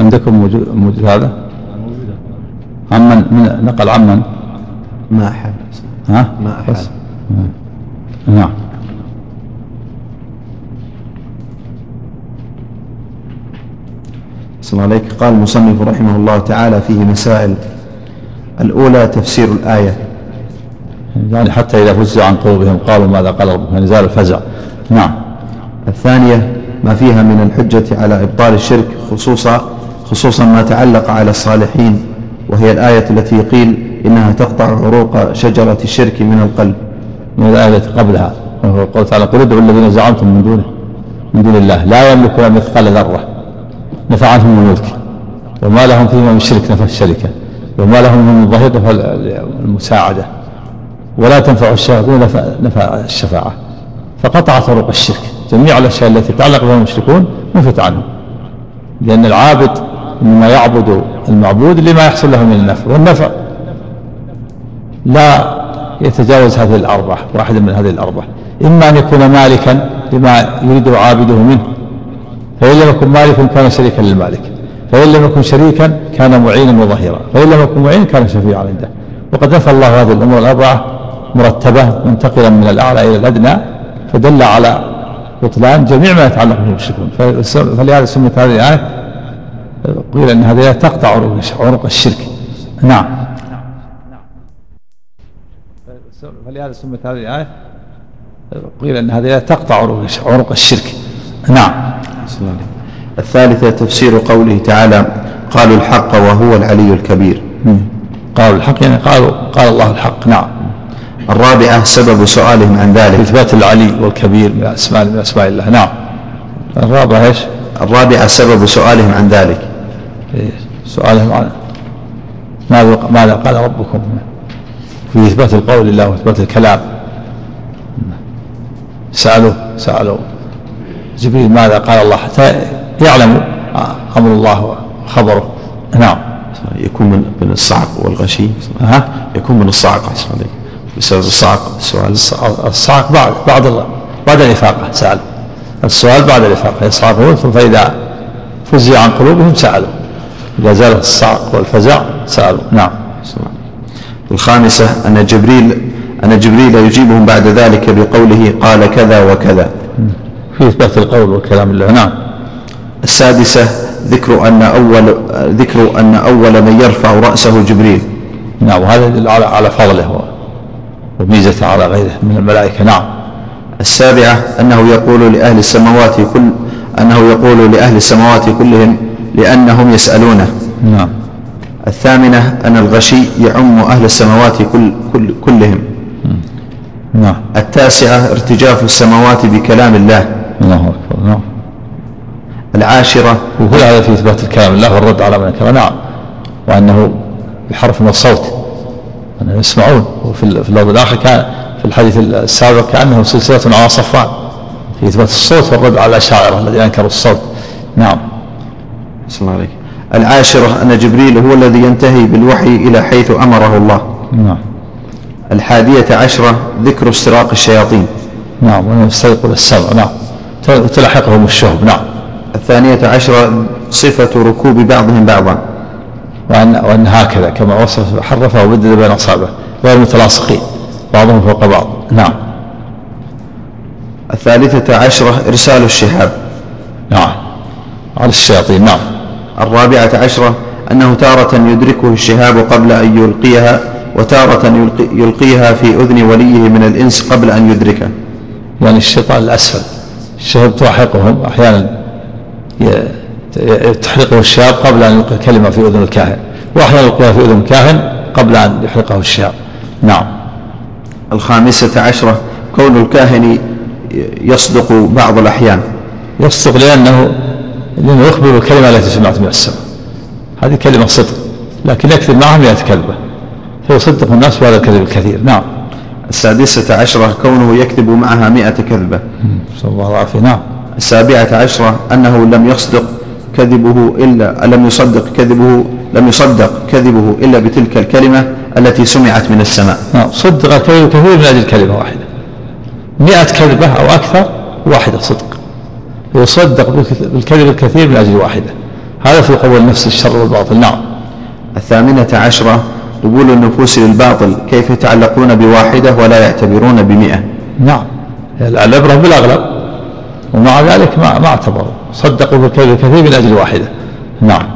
عندكم موجود, موجود هذا؟ عمن من؟ نقل عمن ما أحد. ها؟ ما أحد. بس. نعم. صلى عليك. قال المصنف رحمه الله تعالى فيه مسائل الأولى تفسير الآية. يعني حتى إذا فزعوا عن قلوبهم قالوا ماذا قال ربكم يعني زال الفزع. نعم. الثانية ما فيها من الحجة على إبطال الشرك خصوصا خصوصا ما تعلق على الصالحين وهي الآية التي قيل إنها تقطع عروق شجرة الشرك من القلب. من الآية التي قبلها. قول تعالى قل ادعوا الذين زعمتم من دونه من دون الله لا يملكون مثقال ذرة نفع عنهم الملك وما لهم فيما من شرك نفع الشركة. وما لهم من ظهير المساعدة. ولا تنفع الشافعون نفع, الشفاعة. فقطع طرق الشرك. جميع الأشياء التي تعلق بها المشركون نفت عنهم. لأن العابد إنما يعبد المعبود لما يحصل له من النفع. والنفع لا يتجاوز هذه الأربعة واحد من هذه الأربعة. إما أن يكون مالكا لما يريده عابده منه. فإن لم يكن مالكا كان شريكا للمالك. فإن لم يكن شريكا كان معينا وظهيرا. فإن لم يكن معينا كان شفيعا عنده. وقد نفى الله هذه الأمور الأربعة مرتبة منتقلا من الأعلى إلى الأدنى فدل على بطلان جميع ما يتعلق بالمشركون فلهذا سميت هذه الآية قيل أن هذه تقطع عنق الشرك. نعم. فلهذا سميت هذه الآية قيل أن هذه تقطع عنق الشرك. نعم. الثالثة تفسير قوله تعالى قالوا الحق وهو العلي الكبير. قالوا الحق؟ يعني قالوا قال الله الحق. نعم. الرابعة سبب سؤالهم عن ذلك. إثبات العلي والكبير من أسماء من أسماء الله. نعم. الرابعة إيش؟ الرابعة سبب سؤالهم عن ذلك. إيه، سؤالهم عن ماذا ماذا قال ربكم؟ في إثبات القول لله وإثبات الكلام. سألوا سألوا جبريل ماذا قال الله؟ حتى يعلم. أمر الله وخبره. نعم. يكون من من الصعق والغشي. ها؟ يكون من الصعق. بسبب الصعق. السؤال الصعق بعد بعد الله. بعد الإفاقة سأل. السؤال بعد الإفاقة. يصعقون ثم فإذا فزع عن قلوبهم سألوا. إذا زال الصعق والفزع سألوا. نعم. الخامسة أن جبريل أن جبريل يجيبهم بعد ذلك بقوله قال كذا وكذا. في إثبات القول والكلام الله. نعم. السادسة ذكر أن أول ذكر أن أول من يرفع رأسه جبريل. نعم وهذا يدل على على فضله وميزته على غيره من الملائكة. نعم. السابعة أنه يقول لأهل السماوات كل أنه يقول لأهل السماوات كلهم لأنهم يسألونه. نعم. الثامنة أن الغشي يعم أهل السماوات كل كل كلهم. نعم. التاسعة ارتجاف السماوات بكلام الله. الله أكبر. نعم. العاشرة وكل هذا في إثبات الكلام الله والرد على من كلام نعم. وأنه بحرف من الصوت أنهم يسمعون. وفي في اللفظ الآخر كان في الحديث السابق كأنه سلسلة على صفوان. في إثبات الصوت والرد على الأشاعرة الذين أنكروا الصوت. نعم. صلى الله عليه العاشرة أن جبريل هو الذي ينتهي بالوحي إلى حيث أمره الله. نعم. الحادية عشرة ذكر استراق الشياطين. نعم. وأنه يستيقظ السمع. نعم. وتلحقهم الشهب. نعم. الثانية عشرة صفة ركوب بعضهم بعضا. وأن, وأن هكذا كما وصف حرفه وبدد بين أصابعه غير متلاصقين. بعضهم فوق بعض. نعم. الثالثة عشرة إرسال الشهاب. نعم. على الشياطين. نعم. الرابعة عشرة أنه تارة يدركه الشهاب قبل أن يلقيها وتارة يلقي يلقيها في أذن وليه من الإنس قبل أن يدركه. يعني الشيطان الأسفل. الشهاب تلاحقهم أحيانا. تحرقه الشهاب قبل أن يلقي كلمة في أذن الكاهن وأحيانا يلقيها في أذن الكاهن قبل أن يحرقه الشهاب نعم. الخامسة عشرة كون الكاهن يصدق بعض الأحيان. يصدق لأنه لأنه يخبر الكلمة التي سمعت من السماء. هذه كلمة صدق لكن يكذب معها مئة كذبة فيصدق الناس بهذا الكذب الكثير. نعم. السادسة عشرة كونه يكذب معها مئة كذبة. نسأل الله العافية نعم. السابعة عشرة أنه لم يصدق كذبه إلا لم يصدق كذبه لم يصدق كذبه إلا بتلك الكلمة التي سمعت من السماء. نعم صدق الكذب كثير من أجل كلمة واحدة. مئة كذبة أو أكثر واحدة صدق. يصدق بالكذب الكثير من أجل واحدة. هذا في قبول النفس الشر والباطل. نعم. الثامنة عشرة قبول النفوس للباطل. كيف يتعلقون بواحدة ولا يعتبرون بمئة؟ نعم. العبرة بالأغلب ومع ذلك ما ما اعتبروا. صدقوا بالكذب الكثير من أجل واحدة. نعم.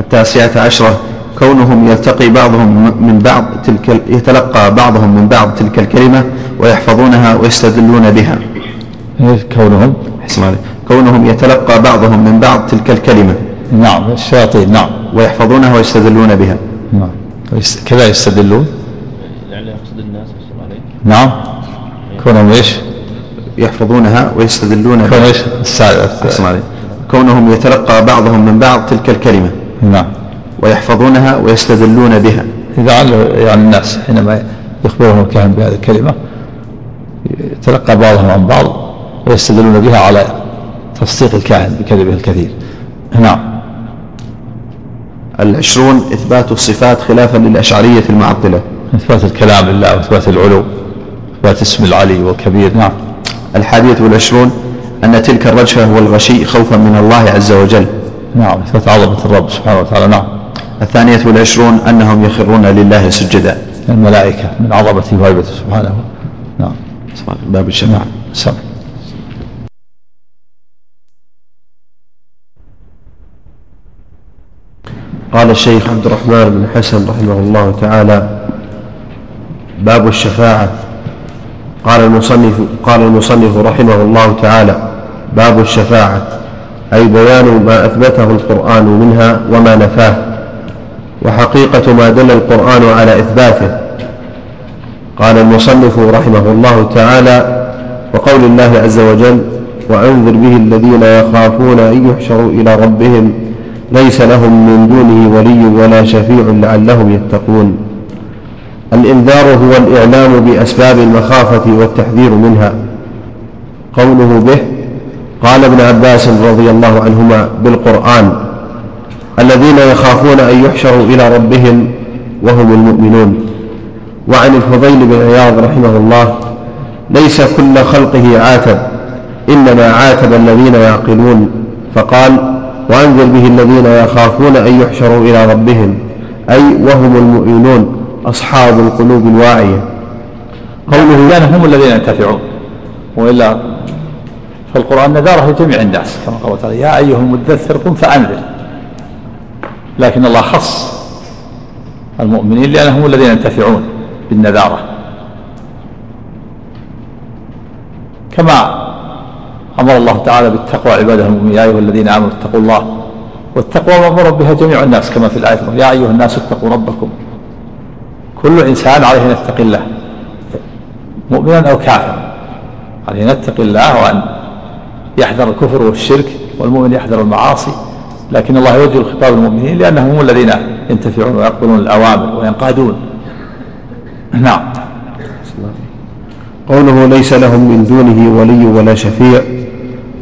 التاسعة عشرة كونهم يلتقي بعضهم من بعض تلك يتلقى بعضهم من بعض تلك الكلمة ويحفظونها ويستدلون بها. كونهم كونهم يتلقى بعضهم من بعض تلك الكلمة. نعم الشياطين نعم. ويحفظونها ويستدلون بها. نعم. كذا يستدلون؟ لعل يقصد الناس نعم. كونهم إيش؟ يحفظونها ويستدلون كون إيش كونهم يتلقى بعضهم من بعض تلك الكلمة. نعم. ويحفظونها ويستدلون بها. إذا يعني الناس حينما يخبرهم الكاهن بهذه الكلمة يتلقى بعضهم عن بعض ويستدلون بها على تصديق الكاهن بكذبه الكثير. نعم. العشرون إثبات الصفات خلافا للأشعرية المعطلة. إثبات الكلام لله وإثبات العلو إثبات اسم العلي والكبير. نعم. الحادية والعشرون أن تلك الرجفة والغشي خوفا من الله عز وجل. نعم إثبات عظمة الرب سبحانه وتعالى. نعم. الثانية والعشرون أنهم يخرون لله سجدا. الملائكة من عظمته وهيبته سبحانه. نعم. باب الشفاعة. نعم. سمع قال الشيخ عبد الرحمن بن حسن رحمه الله تعالى باب الشفاعة. قال المصنف قال المصنف رحمه الله تعالى باب الشفاعة أي بيان ما أثبته القرآن منها وما نفاه وحقيقة ما دل القرآن على إثباته. قال المصنف رحمه الله تعالى وقول الله عز وجل وأنذر به الذين يخافون أن يحشروا إلى ربهم ليس لهم من دونه ولي ولا شفيع لعلهم يتقون. الإنذار هو الإعلام بأسباب المخافة والتحذير منها. قوله به قال ابن عباس رضي الله عنهما بالقرآن الذين يخافون أن يحشروا إلى ربهم وهم المؤمنون. وعن الفضيل بن عياض رحمه الله ليس كل خلقه عاتب إنما عاتب الذين يعقلون. فقال وأنذر به الذين يخافون أن يحشروا إلى ربهم أي وهم المؤمنون. أصحاب القلوب الواعية. قوله كان هم الذين ينتفعون وإلا فالقرآن نذاره لجميع الناس كما قال تعالى يا أيها المدثر قم فأنذر. لكن الله خص المؤمنين لأنهم هم الذين ينتفعون بالنذارة. كما أمر الله تعالى بالتقوى عباده المؤمنين يا أيها الذين آمنوا اتقوا الله والتقوى مأمور بها جميع الناس كما في الآية يا أيها الناس اتقوا ربكم. كل إنسان عليه أن يتقي الله. مؤمنا أو كافرا عليه أن يتقي الله وأن يحذر الكفر والشرك والمؤمن يحذر المعاصي لكن الله يوجه الخطاب للمؤمنين لأنهم هم الذين ينتفعون ويقبلون الأوامر وينقادون. نعم. قوله ليس لهم من دونه ولي ولا شفيع.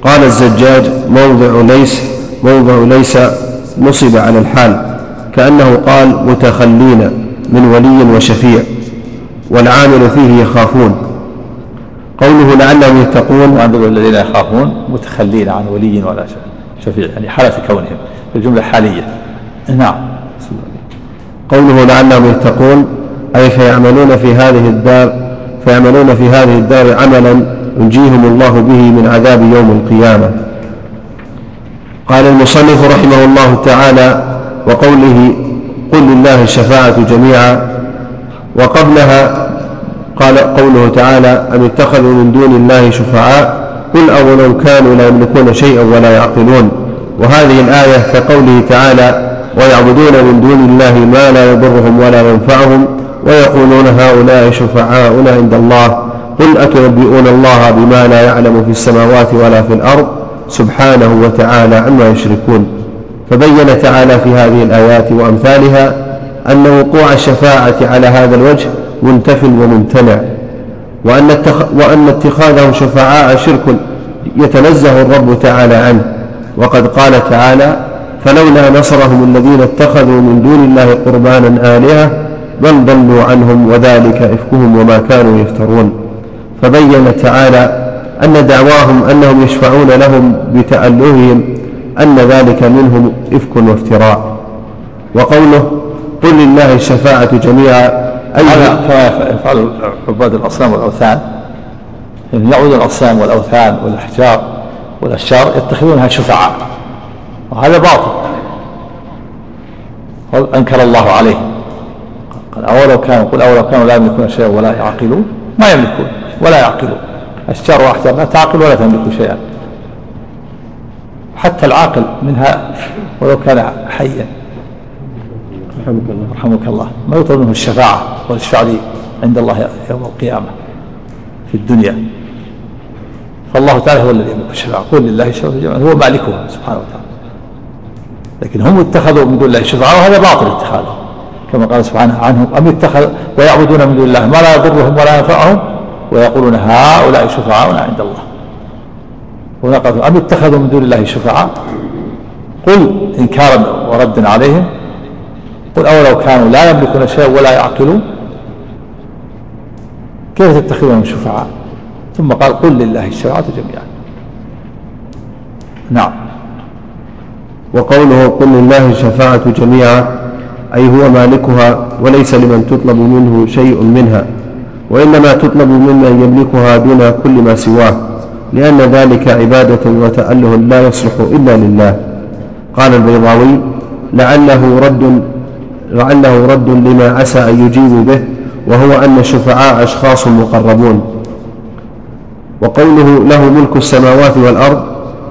قال الزجاج موضع ليس موضع ليس نصب على الحال كأنه قال متخلين. من ولي وشفيع والعامل فيه يخافون. قوله لعلهم يتقون. وأنظر الذين يخافون متخلين عن ولي ولا شفيع يعني حالة كونهم في الجملة حالية. نعم. قوله لعلهم يتقون أي فيعملون في هذه الدار فيعملون في هذه الدار عملا ينجيهم الله به من عذاب يوم القيامة. قال المصنف رحمه الله تعالى وقوله قل لله الشفاعة جميعا. وقبلها قال قوله تعالى أم اتخذوا من دون الله شفعاء؟ قل أولو كانوا لا يملكون شيئا ولا يعقلون. وهذه الآية كقوله تعالى ويعبدون من دون الله ما لا يضرهم ولا ينفعهم ويقولون هؤلاء شفعاؤنا عند الله. قل أتنبئون الله بما لا يعلم في السماوات ولا في الأرض؟ سبحانه وتعالى عما يشركون. فبين تعالى في هذه الآيات وأمثالها أن وقوع الشفاعة على هذا الوجه منتف وممتنع وأن, وأن اتخاذهم شفعاء شرك يتنزه الرب تعالى عنه. وقد قال تعالى فلولا نصرهم الذين اتخذوا من دون الله قربانا آلهة بل ضلوا عنهم وذلك إفكهم وما كانوا يفترون. فبين تعالى أن دعواهم أنهم يشفعون لهم بتألههم أن ذلك منهم إفك وافتراء. وقوله قل لله الشفاعة جميعا أي كما يفعل عباد الأصنام والأوثان؟ يعني يعود الأصنام والأوثان والأحجار والأشجار يتخذونها شفعاء وهذا باطل. أنكر الله عليه. قال أولو كانوا قل أولو كانوا لا يملكون شيئا ولا يعقلون. ما يملكون ولا يعقلون. أشجار وأحجار لا تعقل ولا تملك شيئا. حتى العاقل منها ولو كان حيا. رحمك الله. رحمك الله ما يطلب منه الشفاعة والشفاعة عند الله يوم القيامة في الدنيا. فالله تعالى هو الذي يملك الشفاعة. قل لله الشفاعة هو مالكها سبحانه وتعالى. لكن هم اتخذوا من دون الله الشفاعة وهذا باطل اتخاذه. كما قال سبحانه عنهم أم اتخذ ويعبدون من دون الله ما لا يضرهم ولا ينفعهم ويقولون هؤلاء شفعاؤنا عند الله. قال أم اتخذوا من دون الله شفعاء؟ قل إنكارا وردا عليهم. قل أولو كانوا لا يملكون شيئا ولا يعقلون. كيف تتخذون شفعاء؟ ثم قال قل لله الشفاعة جميعا. نعم. وقوله قل لله الشفاعة جميعا أي هو مالكها وليس لمن تطلب منه شيء منها وإنما تطلب ممن يملكها دون كل ما سواه. لأن ذلك عبادة وتأله لا يصلح إلا لله. قال البيضاوي لعله رد لعله رد لما عسى أن يجيبوا به وهو أن الشفعاء أشخاص مقربون. وقوله له ملك السماوات والأرض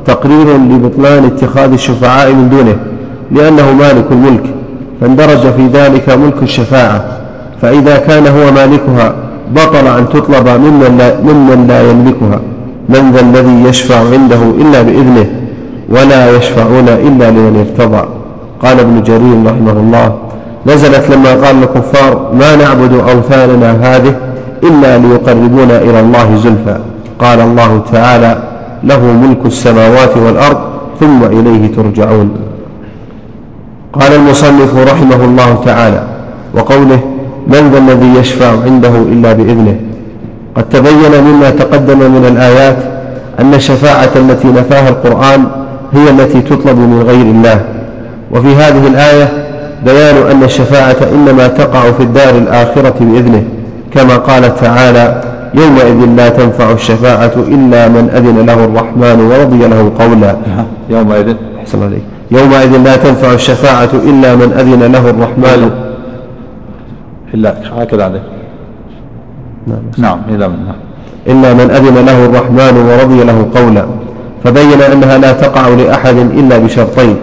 تقرير لبطلان اتخاذ الشفعاء من دونه لأنه مالك الملك فاندرج في ذلك ملك الشفاعة. فإذا كان هو مالكها بطل أن تطلب ممن لا, ممن لا يملكها. من ذا الذي يشفع عنده إلا بإذنه ولا يشفعون إلا لمن ارتضى. قال ابن جرير رحمه الله نزلت لما قال الكفار ما نعبد أوثاننا هذه إلا ليقربونا إلى الله زلفى. قال الله تعالى له ملك السماوات والأرض ثم إليه ترجعون. قال المصنف رحمه الله تعالى وقوله من ذا الذي يشفع عنده إلا بإذنه؟ قد تبين مما تقدم من الآيات أن الشفاعة التي نفاها القرآن هي التي تطلب من غير الله. وفي هذه الآية بيان أن الشفاعة إنما تقع في الدار الآخرة بإذنه كما قال تعالى يومئذ لا تنفع الشفاعة إلا من أذن له الرحمن ورضي له قولا. يومئذ. أحسن عليك يومئذ لا تنفع الشفاعة إلا من أذن له الرحمن. إلا هكذا عليه نعم. نعم من؟ نعم. إلا من أذن له الرحمن ورضي له قولا فبين أنها لا تقع لأحد إلا بشرطين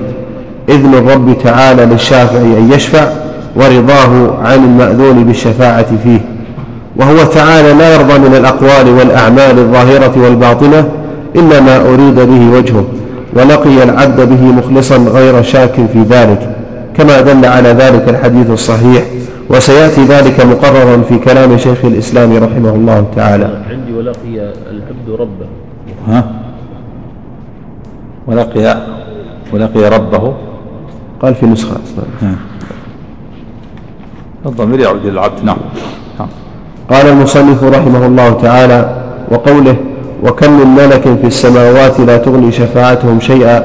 إذن الرب تعالى للشافع أن يشفع ورضاه عن المأذون بالشفاعة فيه. وهو تعالى لا يرضى من الأقوال والأعمال الظاهرة والباطنة إلا ما أريد به وجهه ولقي العبد به مخلصا غير شاك في ذلك كما دل على ذلك الحديث الصحيح وسيأتي ذلك مقررا في كلام شيخ الإسلام رحمه الله تعالى. عندي ولقي العبد ربه. ها؟ ولقي ولقي ربه؟ قال في نسخة أصلا. الضمير يعود إلى العبد نعم. قال المصنف رحمه الله تعالى وقوله وكم من ملك في السماوات لا تغني شفاعتهم شيئا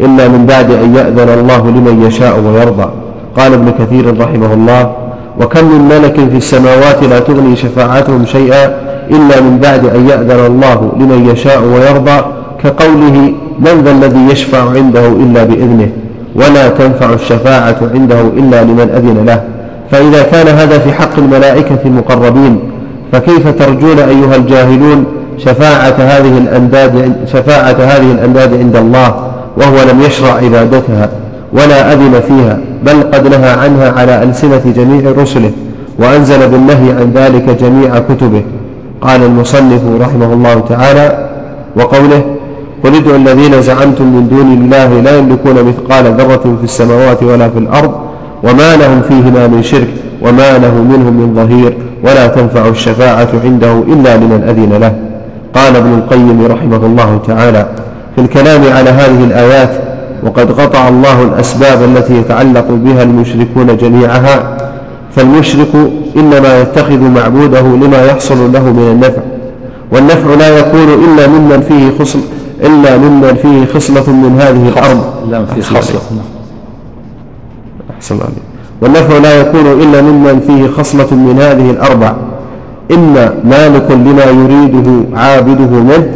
إلا من بعد أن يأذن الله لمن يشاء ويرضى. قال ابن كثير رحمه الله وكم من ملك في السماوات لا تغني شفاعتهم شيئا إلا من بعد أن يأذن الله لمن يشاء ويرضى كقوله من ذا الذي يشفع عنده إلا بإذنه ولا تنفع الشفاعة عنده إلا لمن أذن له فإذا كان هذا في حق الملائكة المقربين فكيف ترجون أيها الجاهلون شفاعة هذه الأنداد شفاعة هذه الأنداد عند الله وهو لم يشرع عبادتها؟ ولا أذن فيها بل قد نهى عنها على ألسنة جميع رسله وأنزل بالنهي عن ذلك جميع كتبه. قال المصنف رحمه الله تعالى وقوله قل ادعوا الذين زعمتم من دون الله لا يملكون مثقال ذرة في السماوات ولا في الأرض وما لهم فيهما من شرك وما له منهم من ظهير ولا تنفع الشفاعة عنده إلا لمن أذن له. قال ابن القيم رحمه الله تعالى في الكلام على هذه الآيات وقد قطع الله الأسباب التي يتعلق بها المشركون جميعها فالمشرك إنما يتخذ معبوده لما يحصل له من النفع والنفع لا يكون إلا ممن فيه خصل إلا ممن فيه خصلة من هذه الأرض. إلا من فيه خصلة أحسن عليك. والنفع لا يكون إلا ممن فيه خصلة من هذه الأربع. إما مالك لما يريده عابده منه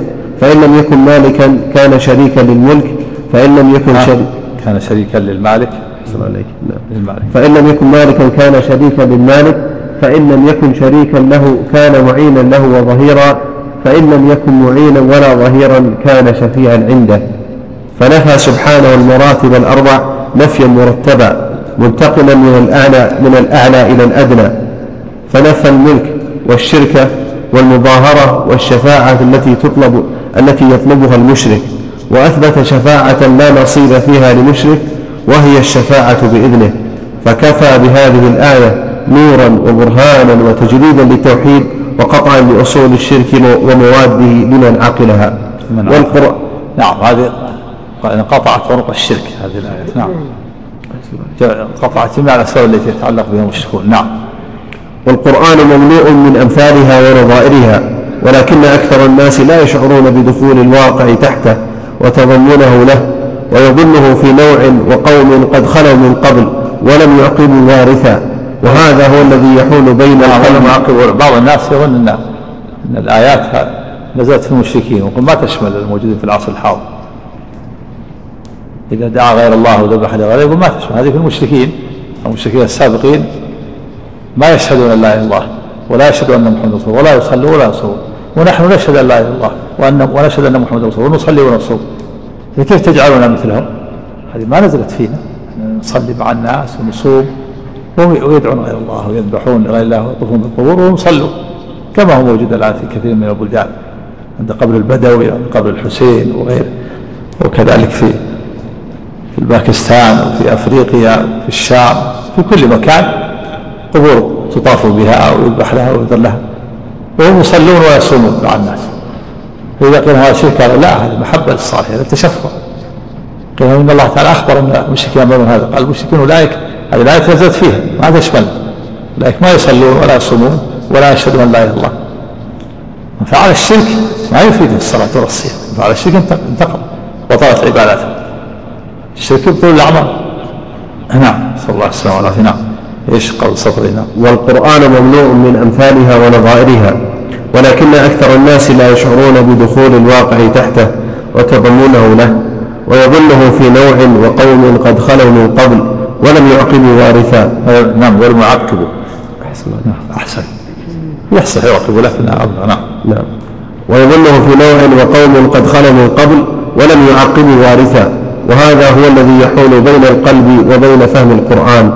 فإن لم يكن مالكا كان شريكا للملك فإن لم يكن شريكا كان شريكا للمالك. عليك نعم. للمالك. فإن لم يكن مالكا كان شريكا للمالك فإن لم يكن شريكا له كان معينا له وظهيرا فإن لم يكن معينا ولا ظهيرا كان شفيعا عنده. فنفى سبحانه المراتب الأربع نفيا مرتبا منتقلا من الأعلى من الأعلى إلى الأدنى. فنفى الملك والشركة والمظاهرة والشفاعة التي تطلب التي يطلبها المشرك. وأثبت شفاعة لا نصيب فيها لمشرك وهي الشفاعة بإذنه. فكفى بهذه الآية نورا وبرهانا وتجريدا للتوحيد وقطعا لأصول الشرك ومواده لمن عقلها. والقرآن نعم هذه قطعت طرق الشرك هذه الآية. نعم. قطعت جميع الأسباب التي يتعلق بها المشركون. نعم. والقرآن مملوء من أمثالها ونظائرها ولكن أكثر الناس لا يشعرون بدخول الواقع تحته. وتضمنه له ويظنه في نوع وقوم قد خلوا من قبل ولم يعقبوا وارثا. وهذا هو الذي يحول بين القلب بعض الناس يظن ان إن الآيات نزلت في المشركين. وقل ما تشمل الموجودين في العصر الحاضر؟ إذا دعا غير الله وذبح لغيره يقول ما تشمل هذه في المشركين المشركين السابقين ما يشهدون ان لا إله إلا الله ولا يشهدون أن محمد رسول ولا يصلون ولا يصومون. ونحن نشهد أن لا إله إلا الله وان ونشهد أن محمد رسول ونصلي ونصوم. كيف تجعلنا مثلهم؟ هذه ما نزلت فينا. نصلي مع الناس ونصوم. ويدعون غير الله ويذبحون لغير الله ويطوفون بالقبور وهم صلوا. كما هو موجود الآن في كثير من البلدان عند قبر البدوي عند قبر الحسين وغيره. وكذلك في في باكستان وفي أفريقيا في الشام. في كل مكان قبور تطاف بها ويذبح لها ويذر لها. وهم يصلون ويصومون مع الناس. فإذا قيل هذا شرك قالوا لا هذه محبة للصالحين هذا تشفع. قيل إن الله تعالى أخبر أن المشركين يعملون هذا. قال المشركين أولئك هذه الآية نزلت فيها ما تشمل أولئك ما يصلون ولا يصومون ولا يشهدون أن لا إله إلا الله. من فعل الشرك ما يفيد الصلاة ولا الصيام من فعل الشرك انتقم وطالت عباداته الشرك يبطل الأعمال. نعم صلى الله عليه وسلم نعم إيش قول صدرنا؟ والقرآن مملوء من أمثالها ونظائرها. ولكن أكثر الناس لا يشعرون بدخول الواقع تحته وتضمنه له ويظنه في نوع وقوم قد خلوا من قبل ولم يعقبوا وارثا. نعم ولم يعقبوا. أحسن أحسن. يحصل يعقب لكن نعم. نعم. ويظنه في نوع وقوم قد خلوا من قبل ولم يعقبوا وارثا. وهذا هو الذي يحول بين القلب وبين فهم القرآن.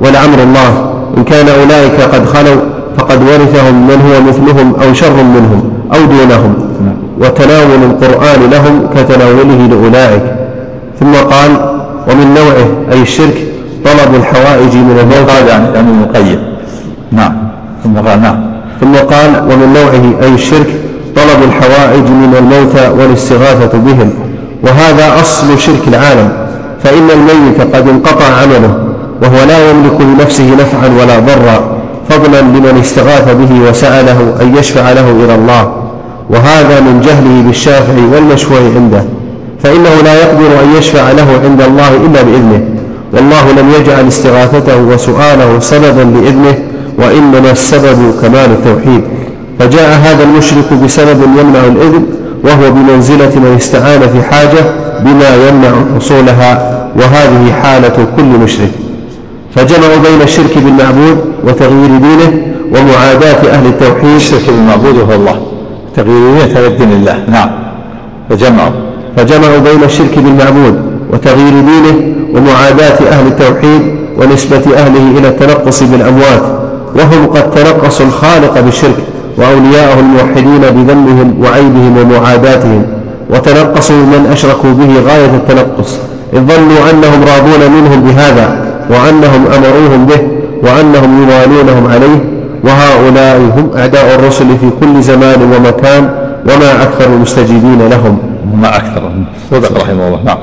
ولعمر الله إن كان أولئك قد خلوا فقد ورثهم من هو مثلهم أو شر منهم أو دونهم وتناول القرآن لهم كتناوله لأولئك. ثم قال ومن نوعه أي الشرك طلب الحوائج من الموتى قال يعني يعني المقيد نعم. ثم قال نعم. ثم قال ومن نوعه أي الشرك طلب الحوائج من الموتى والاستغاثة بهم. وهذا أصل شرك العالم. فإن الميت قد انقطع عمله وهو لا يملك لنفسه نفعا ولا ضرا. فضلا لمن استغاث به وسأله أن يشفع له إلى الله وهذا من جهله بالشافع والمشفوع عنده فإنه لا يقدر أن يشفع له عند الله إلا بإذنه والله لم يجعل استغاثته وسؤاله سببا لإذنه وإنما السبب كمال التوحيد فجاء هذا المشرك بسبب يمنع الإذن وهو بمنزلة من استعان في حاجة بما يمنع حصولها وهذه حالة كل مشرك. فجمعوا بين الشرك بالمعبود وتغيير دينه ومعاداة أهل التوحيد. الشرك بالمعبود وهو الله. تغيير دينه تغيير دين الله. نعم. فجمعوا. فجمعوا بين الشرك بالمعبود وتغيير دينه ومعاداة أهل التوحيد ونسبة أهله إلى التنقص بالأموات. وهم قد تنقصوا الخالق بالشرك وأولياءه الموحدين بذمهم وعيبهم ومعاداتهم. وتنقصوا من أشركوا به غاية التنقص. إذ ظنوا أنهم راضون منهم بهذا. وأنهم أمروهم به وأنهم يوالونهم عليه وهؤلاء هم أعداء الرسل في كل زمان ومكان وما أكثر المستجيبين لهم. وما أكثرهم. صدق. رحمه الله. نعم.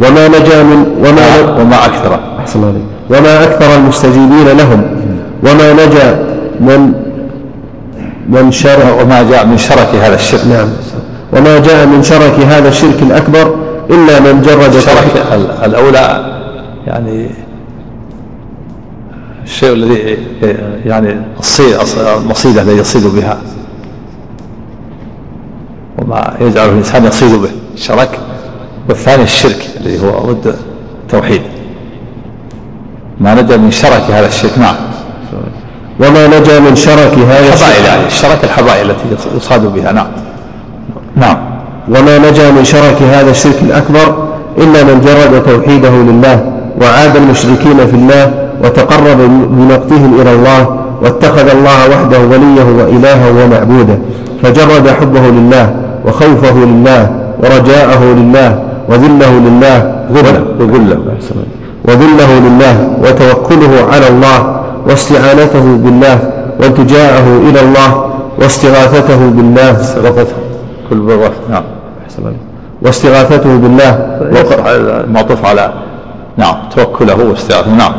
وما نجا من وما وما أكثر. أحسن عليك. وما أكثر المستجيبين لهم. وما نجا من من شرك وما جاء من شرك هذا الشرك. نعم. وما جاء من شرك هذا الشرك الأكبر إلا من جرد الشرك الأولى يعني الشيء الذي يعني المصيدة الذي يصيد بها. وما يجعل الإنسان يصيد به الشرك. والثاني الشرك الذي هو ضد التوحيد. ما نجا من شرك هذا الشرك نعم. وما نجا من شرك هذا الحبائل يعني الشرك الحبائل التي يصاد بها نعم. نعم. وما نجا من شرك هذا الشرك الأكبر إلا من جرد توحيده لله وعاد المشركين في الله وتقرب بنقدهم إلى الله واتخذ الله وحده وليه وإلهه ومعبوده فجرد حبه لله وخوفه لله ورجاءه لله وذله لله وذله وذله لله وتوكله على الله واستعانته بالله والتجاءه إلى الله واستغاثته بالله. استغاثته. كل بغاث نعم. واستغاثته بالله. معطوف على نعم توكله واستغاثته نعم.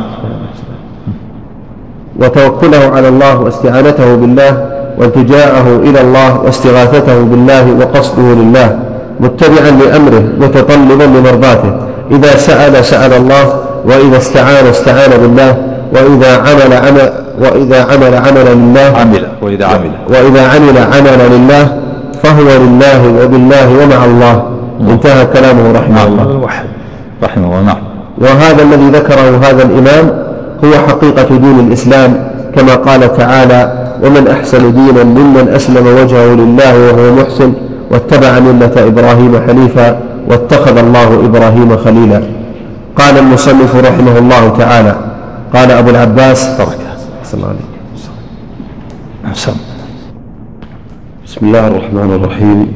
وتوكله على الله واستعانته بالله والتجاءه إلى الله واستغاثته بالله وقصده لله متبعا لأمره متطلبا لمرضاته. إذا سأل سأل الله وإذا استعان استعان بالله وإذا عمل عمل وإذا عمل عمل لله عمل وإذا عمل. وإذا عمل عمل لله فهو لله وبالله ومع الله. انتهى كلامه رحمه الله. رحمه الله. نعم. وهذا الذي ذكره هذا الإمام هو حقيقة دين الإسلام كما قال تعالى ومن أحسن دينا ممن أسلم وجهه لله وهو محسن واتبع ملة إبراهيم حنيفا واتخذ الله إبراهيم خليلا. قال المصنف رحمه الله تعالى قال أبو العباس بركة. صلى الله عليه وسلم بسم الله الرحمن الرحيم.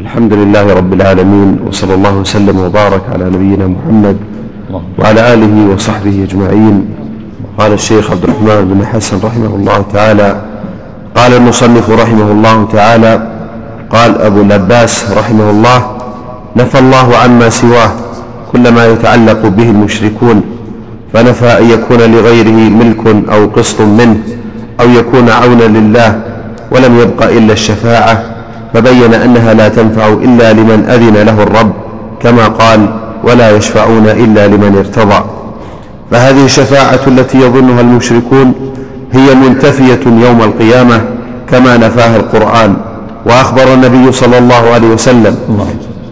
الحمد لله رب العالمين وصلى الله وسلم وبارك على نبينا محمد وعلى آله وصحبه أجمعين. قال الشيخ عبد الرحمن بن حسن رحمه الله تعالى قال المصنف رحمه الله تعالى قال أبو العباس رحمه الله نفى الله عما سواه كل ما يتعلق به المشركون فنفى أن يكون لغيره ملك أو قسط منه أو يكون عونا لله ولم يبق إلا الشفاعة فبين أنها لا تنفع إلا لمن أذن له الرب كما قال ولا يشفعون إلا لمن ارتضى. فهذه الشفاعة التي يظنها المشركون هي منتفية يوم القيامة كما نفاها القرآن وأخبر النبي صلى الله عليه وسلم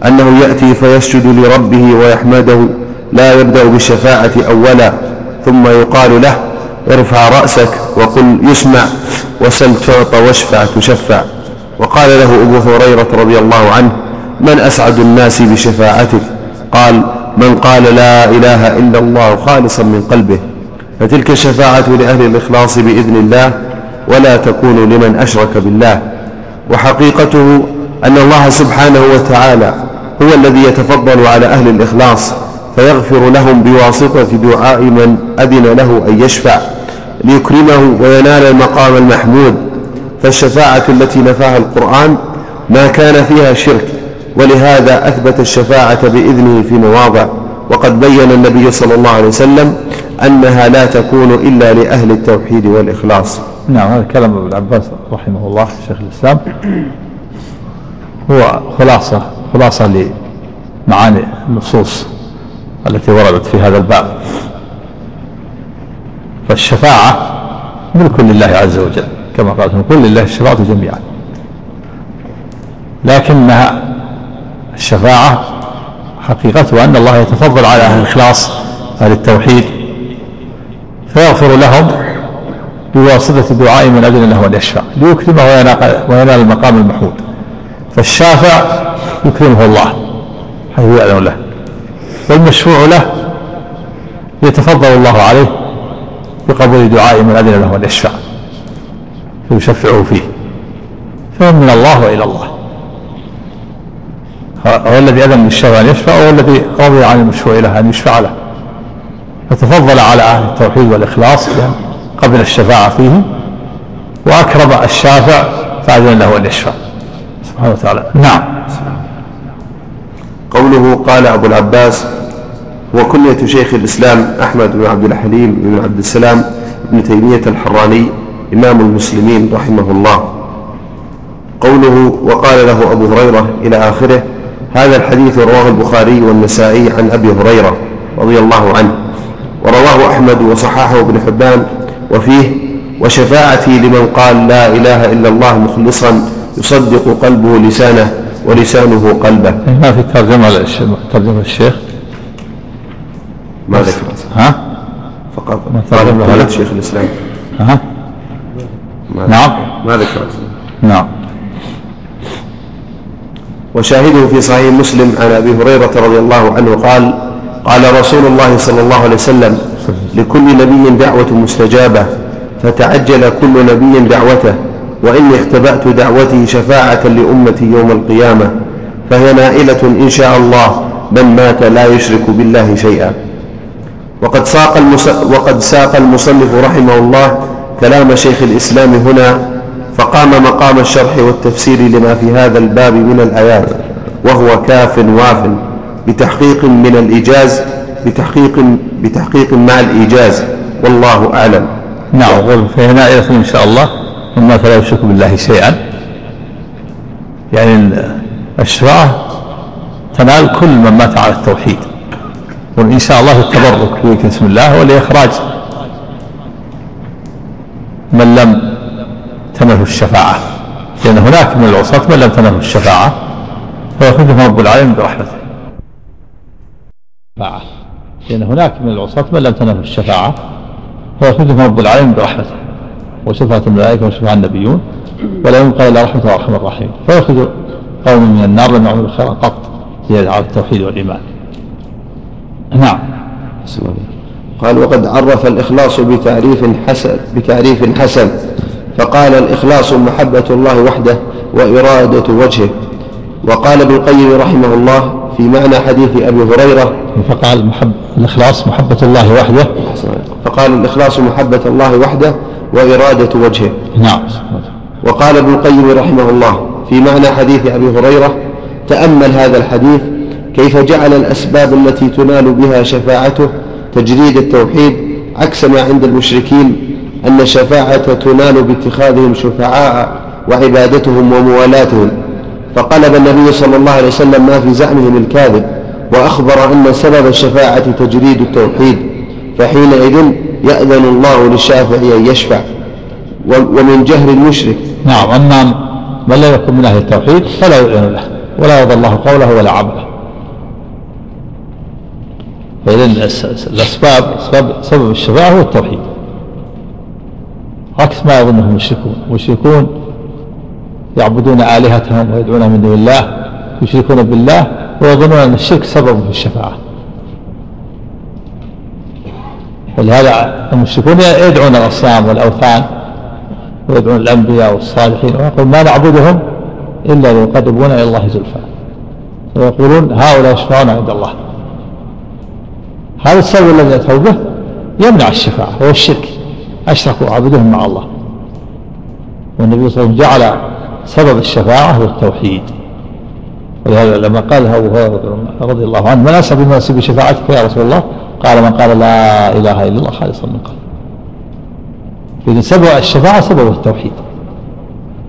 أنه يأتي فيسجد لربه ويحمده لا يبدأ بالشفاعة أولا ثم يقال له ارفع رأسك وقل يسمع وسل تعطى واشفع تشفع. وقال له أبو هريرة رضي الله عنه من أسعد الناس بشفاعتك؟ قال من قال لا إله إلا الله خالصا من قلبه فتلك الشفاعة لأهل الإخلاص بإذن الله ولا تكون لمن أشرك بالله. وحقيقته أن الله سبحانه وتعالى هو الذي يتفضل على أهل الإخلاص فيغفر لهم بواسطة دعاء من أذن له أن يشفع ليكرمه وينال المقام المحمود. فالشفاعة التي نفاها القرآن ما كان فيها شرك ولهذا أثبت الشفاعة بإذنه في مواضع وقد بين النبي صلى الله عليه وسلم أنها لا تكون إلا لأهل التوحيد والإخلاص. نعم هذا كلام ابن عباس رحمه الله شيخ الإسلام. هو خلاصة خلاصة لمعاني النصوص التي وردت في هذا الباب. فالشفاعة ملك لله عز وجل كما قال قل لله الشفاعة جميعا. لكنها الشفاعة حقيقتها أن الله يتفضل على أهل الإخلاص أهل التوحيد فيغفر لهم بواسطة دعاء من أجل له أن يشفع ليكرمه وينال المقام المحمود. فالشافع يكرمه الله حيث يأذن له والمشفوع له يتفضل الله عليه بقبول دعاء من أذن له أن يشفع فيشفعه فيه فهو من الله وإلى الله. هو الذي أذن للشفع أن يشفع وهو الذي رضي عن المشفوع له أن يشفع له. فتفضل على أهل التوحيد والإخلاص قبل الشفاعة فيه وأكرم الشافع فأذن له أن يشفع. سبحانه وتعالى. نعم. قوله قال أبو العباس وكنية شيخ الإسلام أحمد بن عبد الحليم بن عبد السلام بن تيمية الحراني إمام المسلمين رحمه الله. قوله وقال له أبو هريرة إلى آخره هذا الحديث رواه البخاري والنسائي عن أبي هريرة رضي الله عنه ورواه أحمد وصححه ابن حبان وفيه وشفاعتي لمن قال لا إله إلا الله مخلصا يصدق قلبه لسانه ولسانه قلبه. ما في ترجمة ترجمة الشيخ؟ ما ذكرت. ها؟ فقط. ما ترجم له قالت شيخ الإسلام. ها؟ ما نعم. ما ذكرت. نعم. وشاهده في صحيح مسلم عن أبي هريرة رضي الله عنه قال قال رسول الله صلى الله عليه وسلم لكل نبي دعوة مستجابة فتعجل كل نبي دعوته وإني اختبأت دعوتي شفاعة لأمتي يوم القيامة فهي نائلة إن شاء الله من مات لا يشرك بالله شيئا. وقد ساق وقد ساق المصنف رحمه الله كلام شيخ الإسلام هنا فقام مقام الشرح والتفسير لما في هذا الباب من الآيات وهو كاف واف بتحقيق من الإيجاز بتحقيق بتحقيق مع الإيجاز والله أعلم. نعم فهنا يدخل إن شاء الله. مما فلا يشرك بالله شيئا. يعني الشفاعة تنال كل من مات على التوحيد. وإن شاء الله التبرك باسم الله ولإخراج من لم تنله الشفاعة. لأن هناك من العصاة من لم تنله الشفاعة. فيخرجهم رب العالمين برحمته. لأن هناك من العصاة من لم تنله الشفاعة. فيخرجهم رب العالمين برحمته. وشفعة الملائكة وشفع النبيون. ولا يبقى إلا رحمة وأرحم الراحمين. فيخرج قوم من النار لم يعملوا خيرا قط. زيادة على التوحيد والإيمان. نعم. قال وقد عرف الإخلاص بتعريف حسن بتعريف حسن. فقال الإخلاص محبة الله وحده وإرادة وجهه. وقال ابن القيم رحمه الله في معنى حديث أبي هريرة فقال محب الإخلاص محبة الله وحده. فقال الإخلاص محبة الله وحده وإرادة وجهه. نعم. وقال ابن القيم رحمه الله في معنى حديث أبي هريرة تأمل هذا الحديث كيف جعل الأسباب التي تنال بها شفاعته تجريد التوحيد عكس ما عند المشركين أن الشفاعة تنال باتخاذهم شفعاء وعبادتهم وموالاتهم. فقلب النبي صلى الله عليه وسلم ما في زعمهم الكاذب وأخبر أن سبب الشفاعة تجريد التوحيد. فحينئذ يأذن الله للشافع أن يشفع. ومن جهل المشرك. نعم أما من لا يكون من أهل التوحيد فلا يؤذن له ولا يرضى الله قوله ولا عمله فإذا الأسباب سبب الشفاعة هو التوحيد. عكس ما يظنه المشركون. المشركون يعبدون آلهتهم ويدعون من دون الله يشركون بالله ويظنون أن الشرك سبب في الشفاعة. ولهذا المشركون يدعون الأصنام والأوثان ويدعون الأنبياء والصالحين ويقول ما نعبدهم إلا ليقربونا إلى الله زلفى. ويقولون هؤلاء يشفعون عند الله. هذا السبب الذي أتوا به يمنع الشفاعة هو الشرك. أشركوا عبدهم مع الله. والنبي صلى الله عليه وسلم جعل سبب الشفاعة هو التوحيد. ولهذا لما قال أبو هريرة رضي الله عنه من أسعد الناس بشفاعتك يا رسول الله؟ قال من قال لا إله إلا الله خالصا من قلب إذن سبب الشفاعة سبب التوحيد.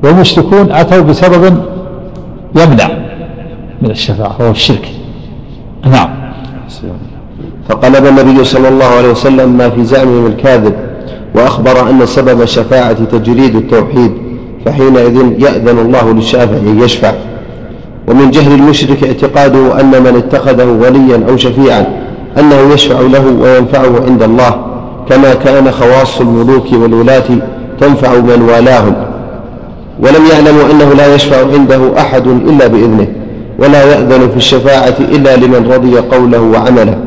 والمشركون أتوا بسبب يمنع من الشفاعة وهو الشرك. نعم. فقلب النبي صلى الله عليه وسلم ما في زعمهم الكاذب. وأخبر أن سبب الشفاعة تجريد التوحيد فحينئذ يأذن الله للشافع أن يشفع. ومن جهل المشرك اعتقاده أن من اتخذه وليا أو شفيعا أنه يشفع له وينفعه عند الله كما كان خواص الملوك والولاة تنفع من والاهم. ولم يعلموا أنه لا يشفع عنده أحد إلا بإذنه ولا يأذن في الشفاعة إلا لمن رضي قوله وعمله.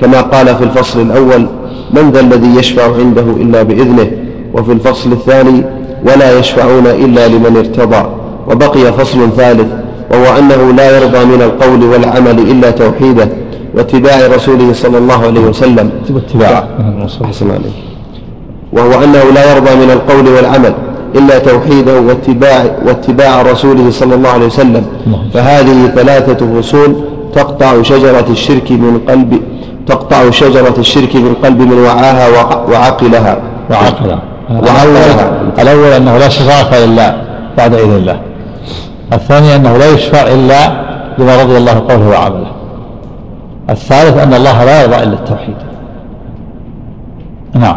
كما قال في الفصل الأول من ذا الذي يشفع عنده إلا بإذنه؟ وفي الفصل الثاني ولا يشفعون إلا لمن ارتضى. وبقي فصل ثالث وهو أنه لا يرضى من القول والعمل إلا توحيده واتباع رسوله صلى الله عليه وسلم. واتباع أحسن عليه وهو أنه لا يرضى من القول والعمل إلا توحيده واتباع, واتباع رسوله صلى الله عليه وسلم. فهذه ثلاثة فصول تقطع شجرة الشرك من قلب تقطع شجرة الشرك من قلب من وعاها وعقلها وعقلها وعقلها الأول أنه لا شفاعة إلا بعد إذن الله. الثاني أنه لا يشفع إلا لما رضي الله قوله وعمله. الثالث أن الله لا يرضى إلا التوحيد. نعم.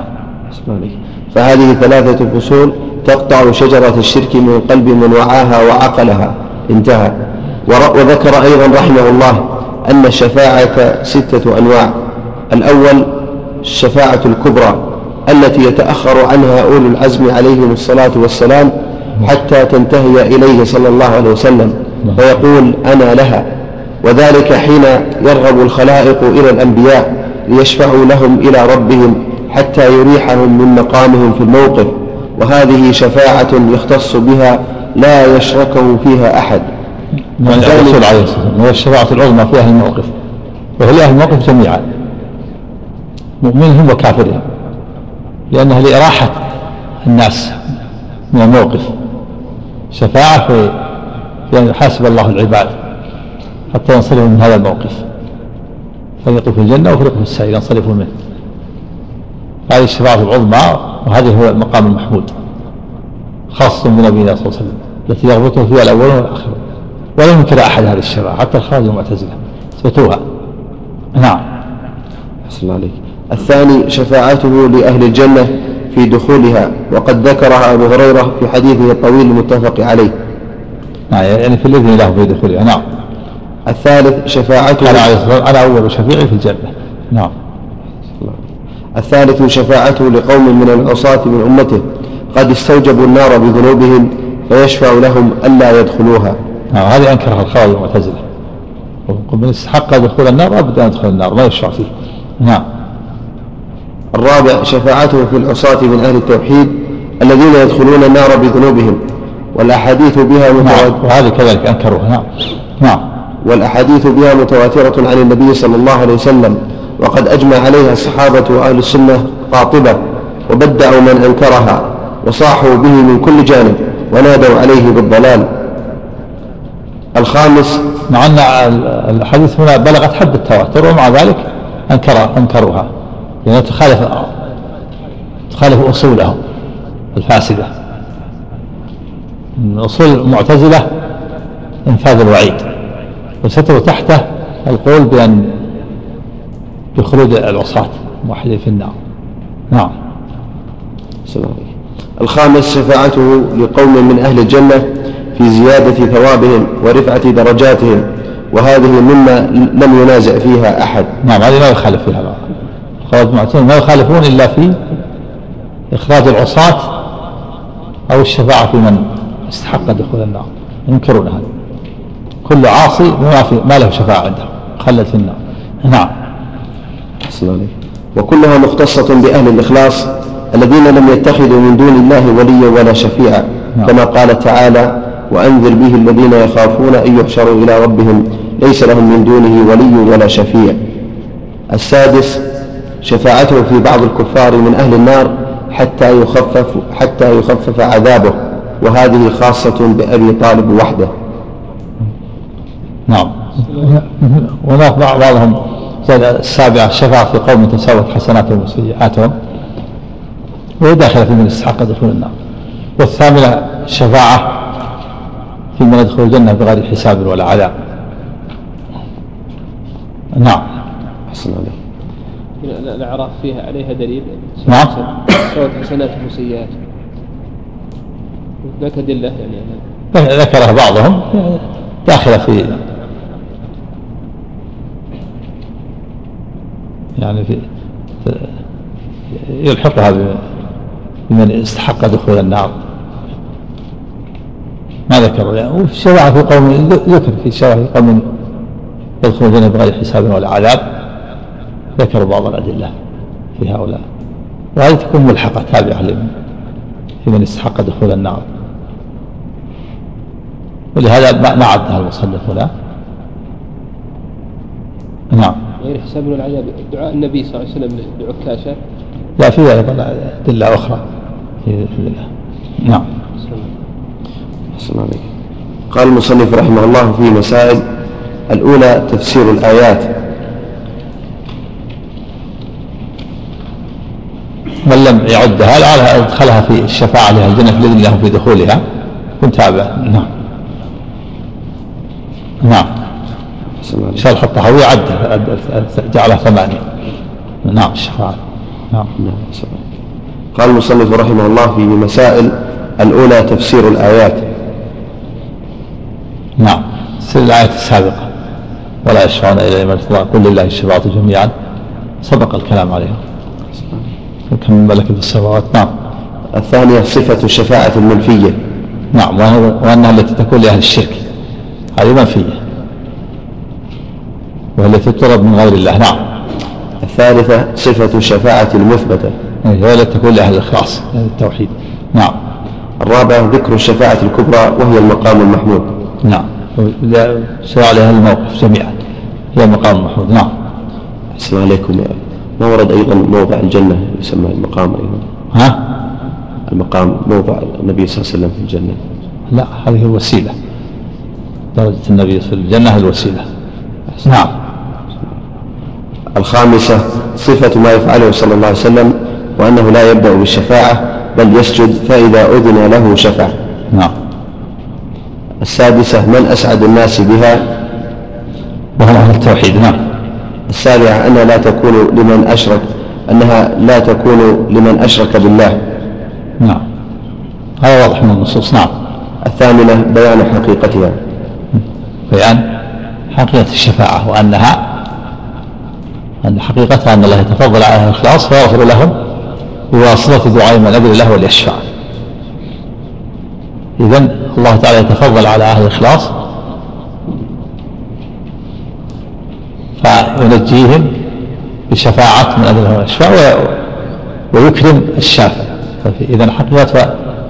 فهذه ثلاثة فصول تقطع شجرة الشرك من قلب من وعاها وعقلها. انتهى. وذكر أيضا رحمه الله أن الشفاعة ستة أنواع. الأول الشفاعة الكبرى التي يتأخر عنها أولو العزم عليهم الصلاة والسلام حتى تنتهي إليه صلى الله عليه وسلم فيقول أنا لها. وذلك حين يرغب الخلائق إلى الأنبياء ليشفعوا لهم إلى ربهم حتى يريحهم من مقامهم في الموقف. وهذه شفاعة يختص بها لا يشركه فيها أحد. من الرسول عليه الصلاة والسلام وهي الشفاعة العظمى في أهل الموقف. وهي لأهل الموقف جميعا. مؤمنهم وكافرهم. لأنها لإراحة الناس من الموقف. شفاعة في أن يحاسب الله العباد حتى ينصرفوا من هذا الموقف. فريق في الجنة وفريق في السعير ينصرفوا منه. هذه الشفاعة العظمى وهذا هو المقام المحمود خاصة بنبينا صلى الله عليه وسلم التي يغبطه فيها الأولون والآخرون ولا ينكر أحد هذه الشفاعة حتى الخارج المعتزلة. اثبتوها نعم. أحسن عليك. الثاني شفاعته لأهل الجنة في دخولها وقد ذكرها أبو هريرة في حديثه الطويل المتفق عليه. نعم يعني في الإذن له في دخولها. نعم. الثالث شفاعته أنا أنا أول شفيعي في الجنة. نعم. الثالث شفاعته لقوم من العصاة من أمته قد استوجبوا النار بذنوبهم فيشفع لهم ألا يدخلوها. هذه أنكرها الخوارج المعتزلة. من استحق دخول النار أبدا يدخل النار ما يشفع فيه. نعم. الرابع شفاعته في العصاة من أهل التوحيد الذين يدخلون النار بذنوبهم والأحاديث بها متواترة. نعم وهذه كذلك أنكروها نعم. نعم. والأحاديث بها متواترة عن النبي صلى الله عليه وسلم وقد أجمع عليها الصحابة وأهل السنة قاطبة وبدعوا من أنكرها وصاحوا به من كل جانب ونادوا عليه بالضلال. الخامس. مع أن الحديث هنا بلغت حد التواتر ومع ذلك أنكر أنكروها. لأنها تخالف تخالف أصولهم الفاسدة. من أصول المعتزلة إنفاذ الوعيد. وستر تحته القول بأن بخلود العصاة موحدين في النار. نعم. سلام الخامس شفاعته لقوم من أهل الجنة. في زيادة ثوابهم ورفعة درجاتهم وهذه مما لم ينازع فيها أحد. نعم هذه ما يخالف فيها الخوارج المعتزلة ما يخالفون إلا في إخراج العصاة أو الشفاعة في من استحق دخول النار. ينكرون هذا. كل عاصي ما, في ما له شفاعة عنده خلد في النار. نعم. وكلها مختصة بأهل الإخلاص الذين لم يتخذوا من دون الله وليا ولا شفيعا نعم. كما قال تعالى وأنذر به الذين يخافون أن يحشروا إلى ربهم. ليس لهم من دونه ولي ولا شفيع. السادس شفاعته في بعض الكفار من أهل النار حتى يخفف حتى يخفف عذابه. وهذه خاصة بأبي طالب وحده. نعم. وهناك بعضهم السابعة الشفاعة في قوم تساوت حسناتهم وسيئاتهم. وهي داخلة في من استحق دخول النار. والثامنة الشفاعة من يدخل الجنة بغير حساب ولا عذاب. نعم. أحسن عليك الأعراف فيها عليها دليل. نعم. سوت حسناتهم وسيئاتهم ذاك أدلة يعني. ذكرها بعضهم. داخلة في يعني في يلحقها بمن استحق دخول النار. ما ذكر يعني. وفي الشفاعة في قوم ذكر في الشفاعة في قوم يدخلون الجنة بغير حساب ولا عذاب. ذكروا بعض الأدلة في هؤلاء. وهذه تكون ملحقة تابعة لمن؟ في من استحق دخول النار. ولهذا ما عدها المصنف هنا. نعم. غير حساب العذاب دعاء النبي صلى الله عليه وسلم لعكاشة لا في أيضا أدلة أخرى في الله نعم. قال المصنف رحمه الله في مسائل الأولى تفسير الآيات. من لم يعدها لعلها أدخلها في الشفاعة لها الجنة بإذن الله في دخولها. كنت تابع. نعم. نعم. شرح الطحاوي عد جعلها ثمانية. نعم الشفاعة. نعم. قال المصنف رحمه الله في مسائل الأولى تفسير الآيات. نعم. الآية السابقة. ولا يشفعون إلا لمن ارتضى قل لله الشفاعة جميعا. سبق الكلام عليها. كم ملك السماوات؟ نعم. الثانية صفة الشفاعة المنفية نعم. وأنها التي تكون لأهل الشرك. هذه منفية. وهي التي تطلب من غير الله. نعم. الثالثة صفة الشفاعة المثبتة وهي التي تكون لأهل الإخلاص التوحيد. نعم. الرابعة ذكر الشفاعة الكبرى وهي المقام المحمود. نعم. شرع لأهل الموقف جميعا. هي المقام المحمود نعم. أحسن عليكم. ما ورد أيضا موضع الجنة؟ يسمى المقام أيضا. ها؟ المقام موضع النبي صلى الله عليه وسلم في الجنة. لا هذه الوسيلة. درجة النبي في الجنة هي الوسيلة. نعم. الخامسة صفة ما يفعله صلى الله عليه وسلم وأنه لا يبدأ بالشفاعة بل يسجد فإذا أذن له شفع. نعم. السادسة من أسعد الناس بها؟ وهم أهل التوحيد نعم. السابعة أنها لا تكون لمن أشرك أنها لا تكون لمن أشرك بالله. نعم. هذا واضح من النصوص نعم. الثامنة بيان حقيقتها. بيان حقيقة الشفاعة وأنها أن حقيقتها أن الله يتفضل على الإخلاص فيغفر لهم بواسطة دعاء من أجل الله وليشفع. إذا الله تعالى يتفضل على أهل الإخلاص. فينجيهم بشفاعة من أجل وليشفع ويكرم الشافع إذا حقيقة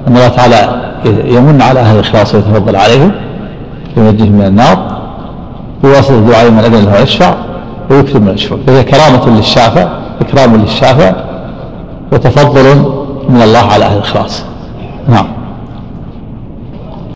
أن الله تعالى يمن على أهل الإخلاص ويتفضل عليهم. ينجيهم من النار. بواسطة دعاء من أجل الله يشفع ويكرم من يشفع فهي كرامة للشافع إكرام للشافع وتفضل من الله على أهل الإخلاص. نعم.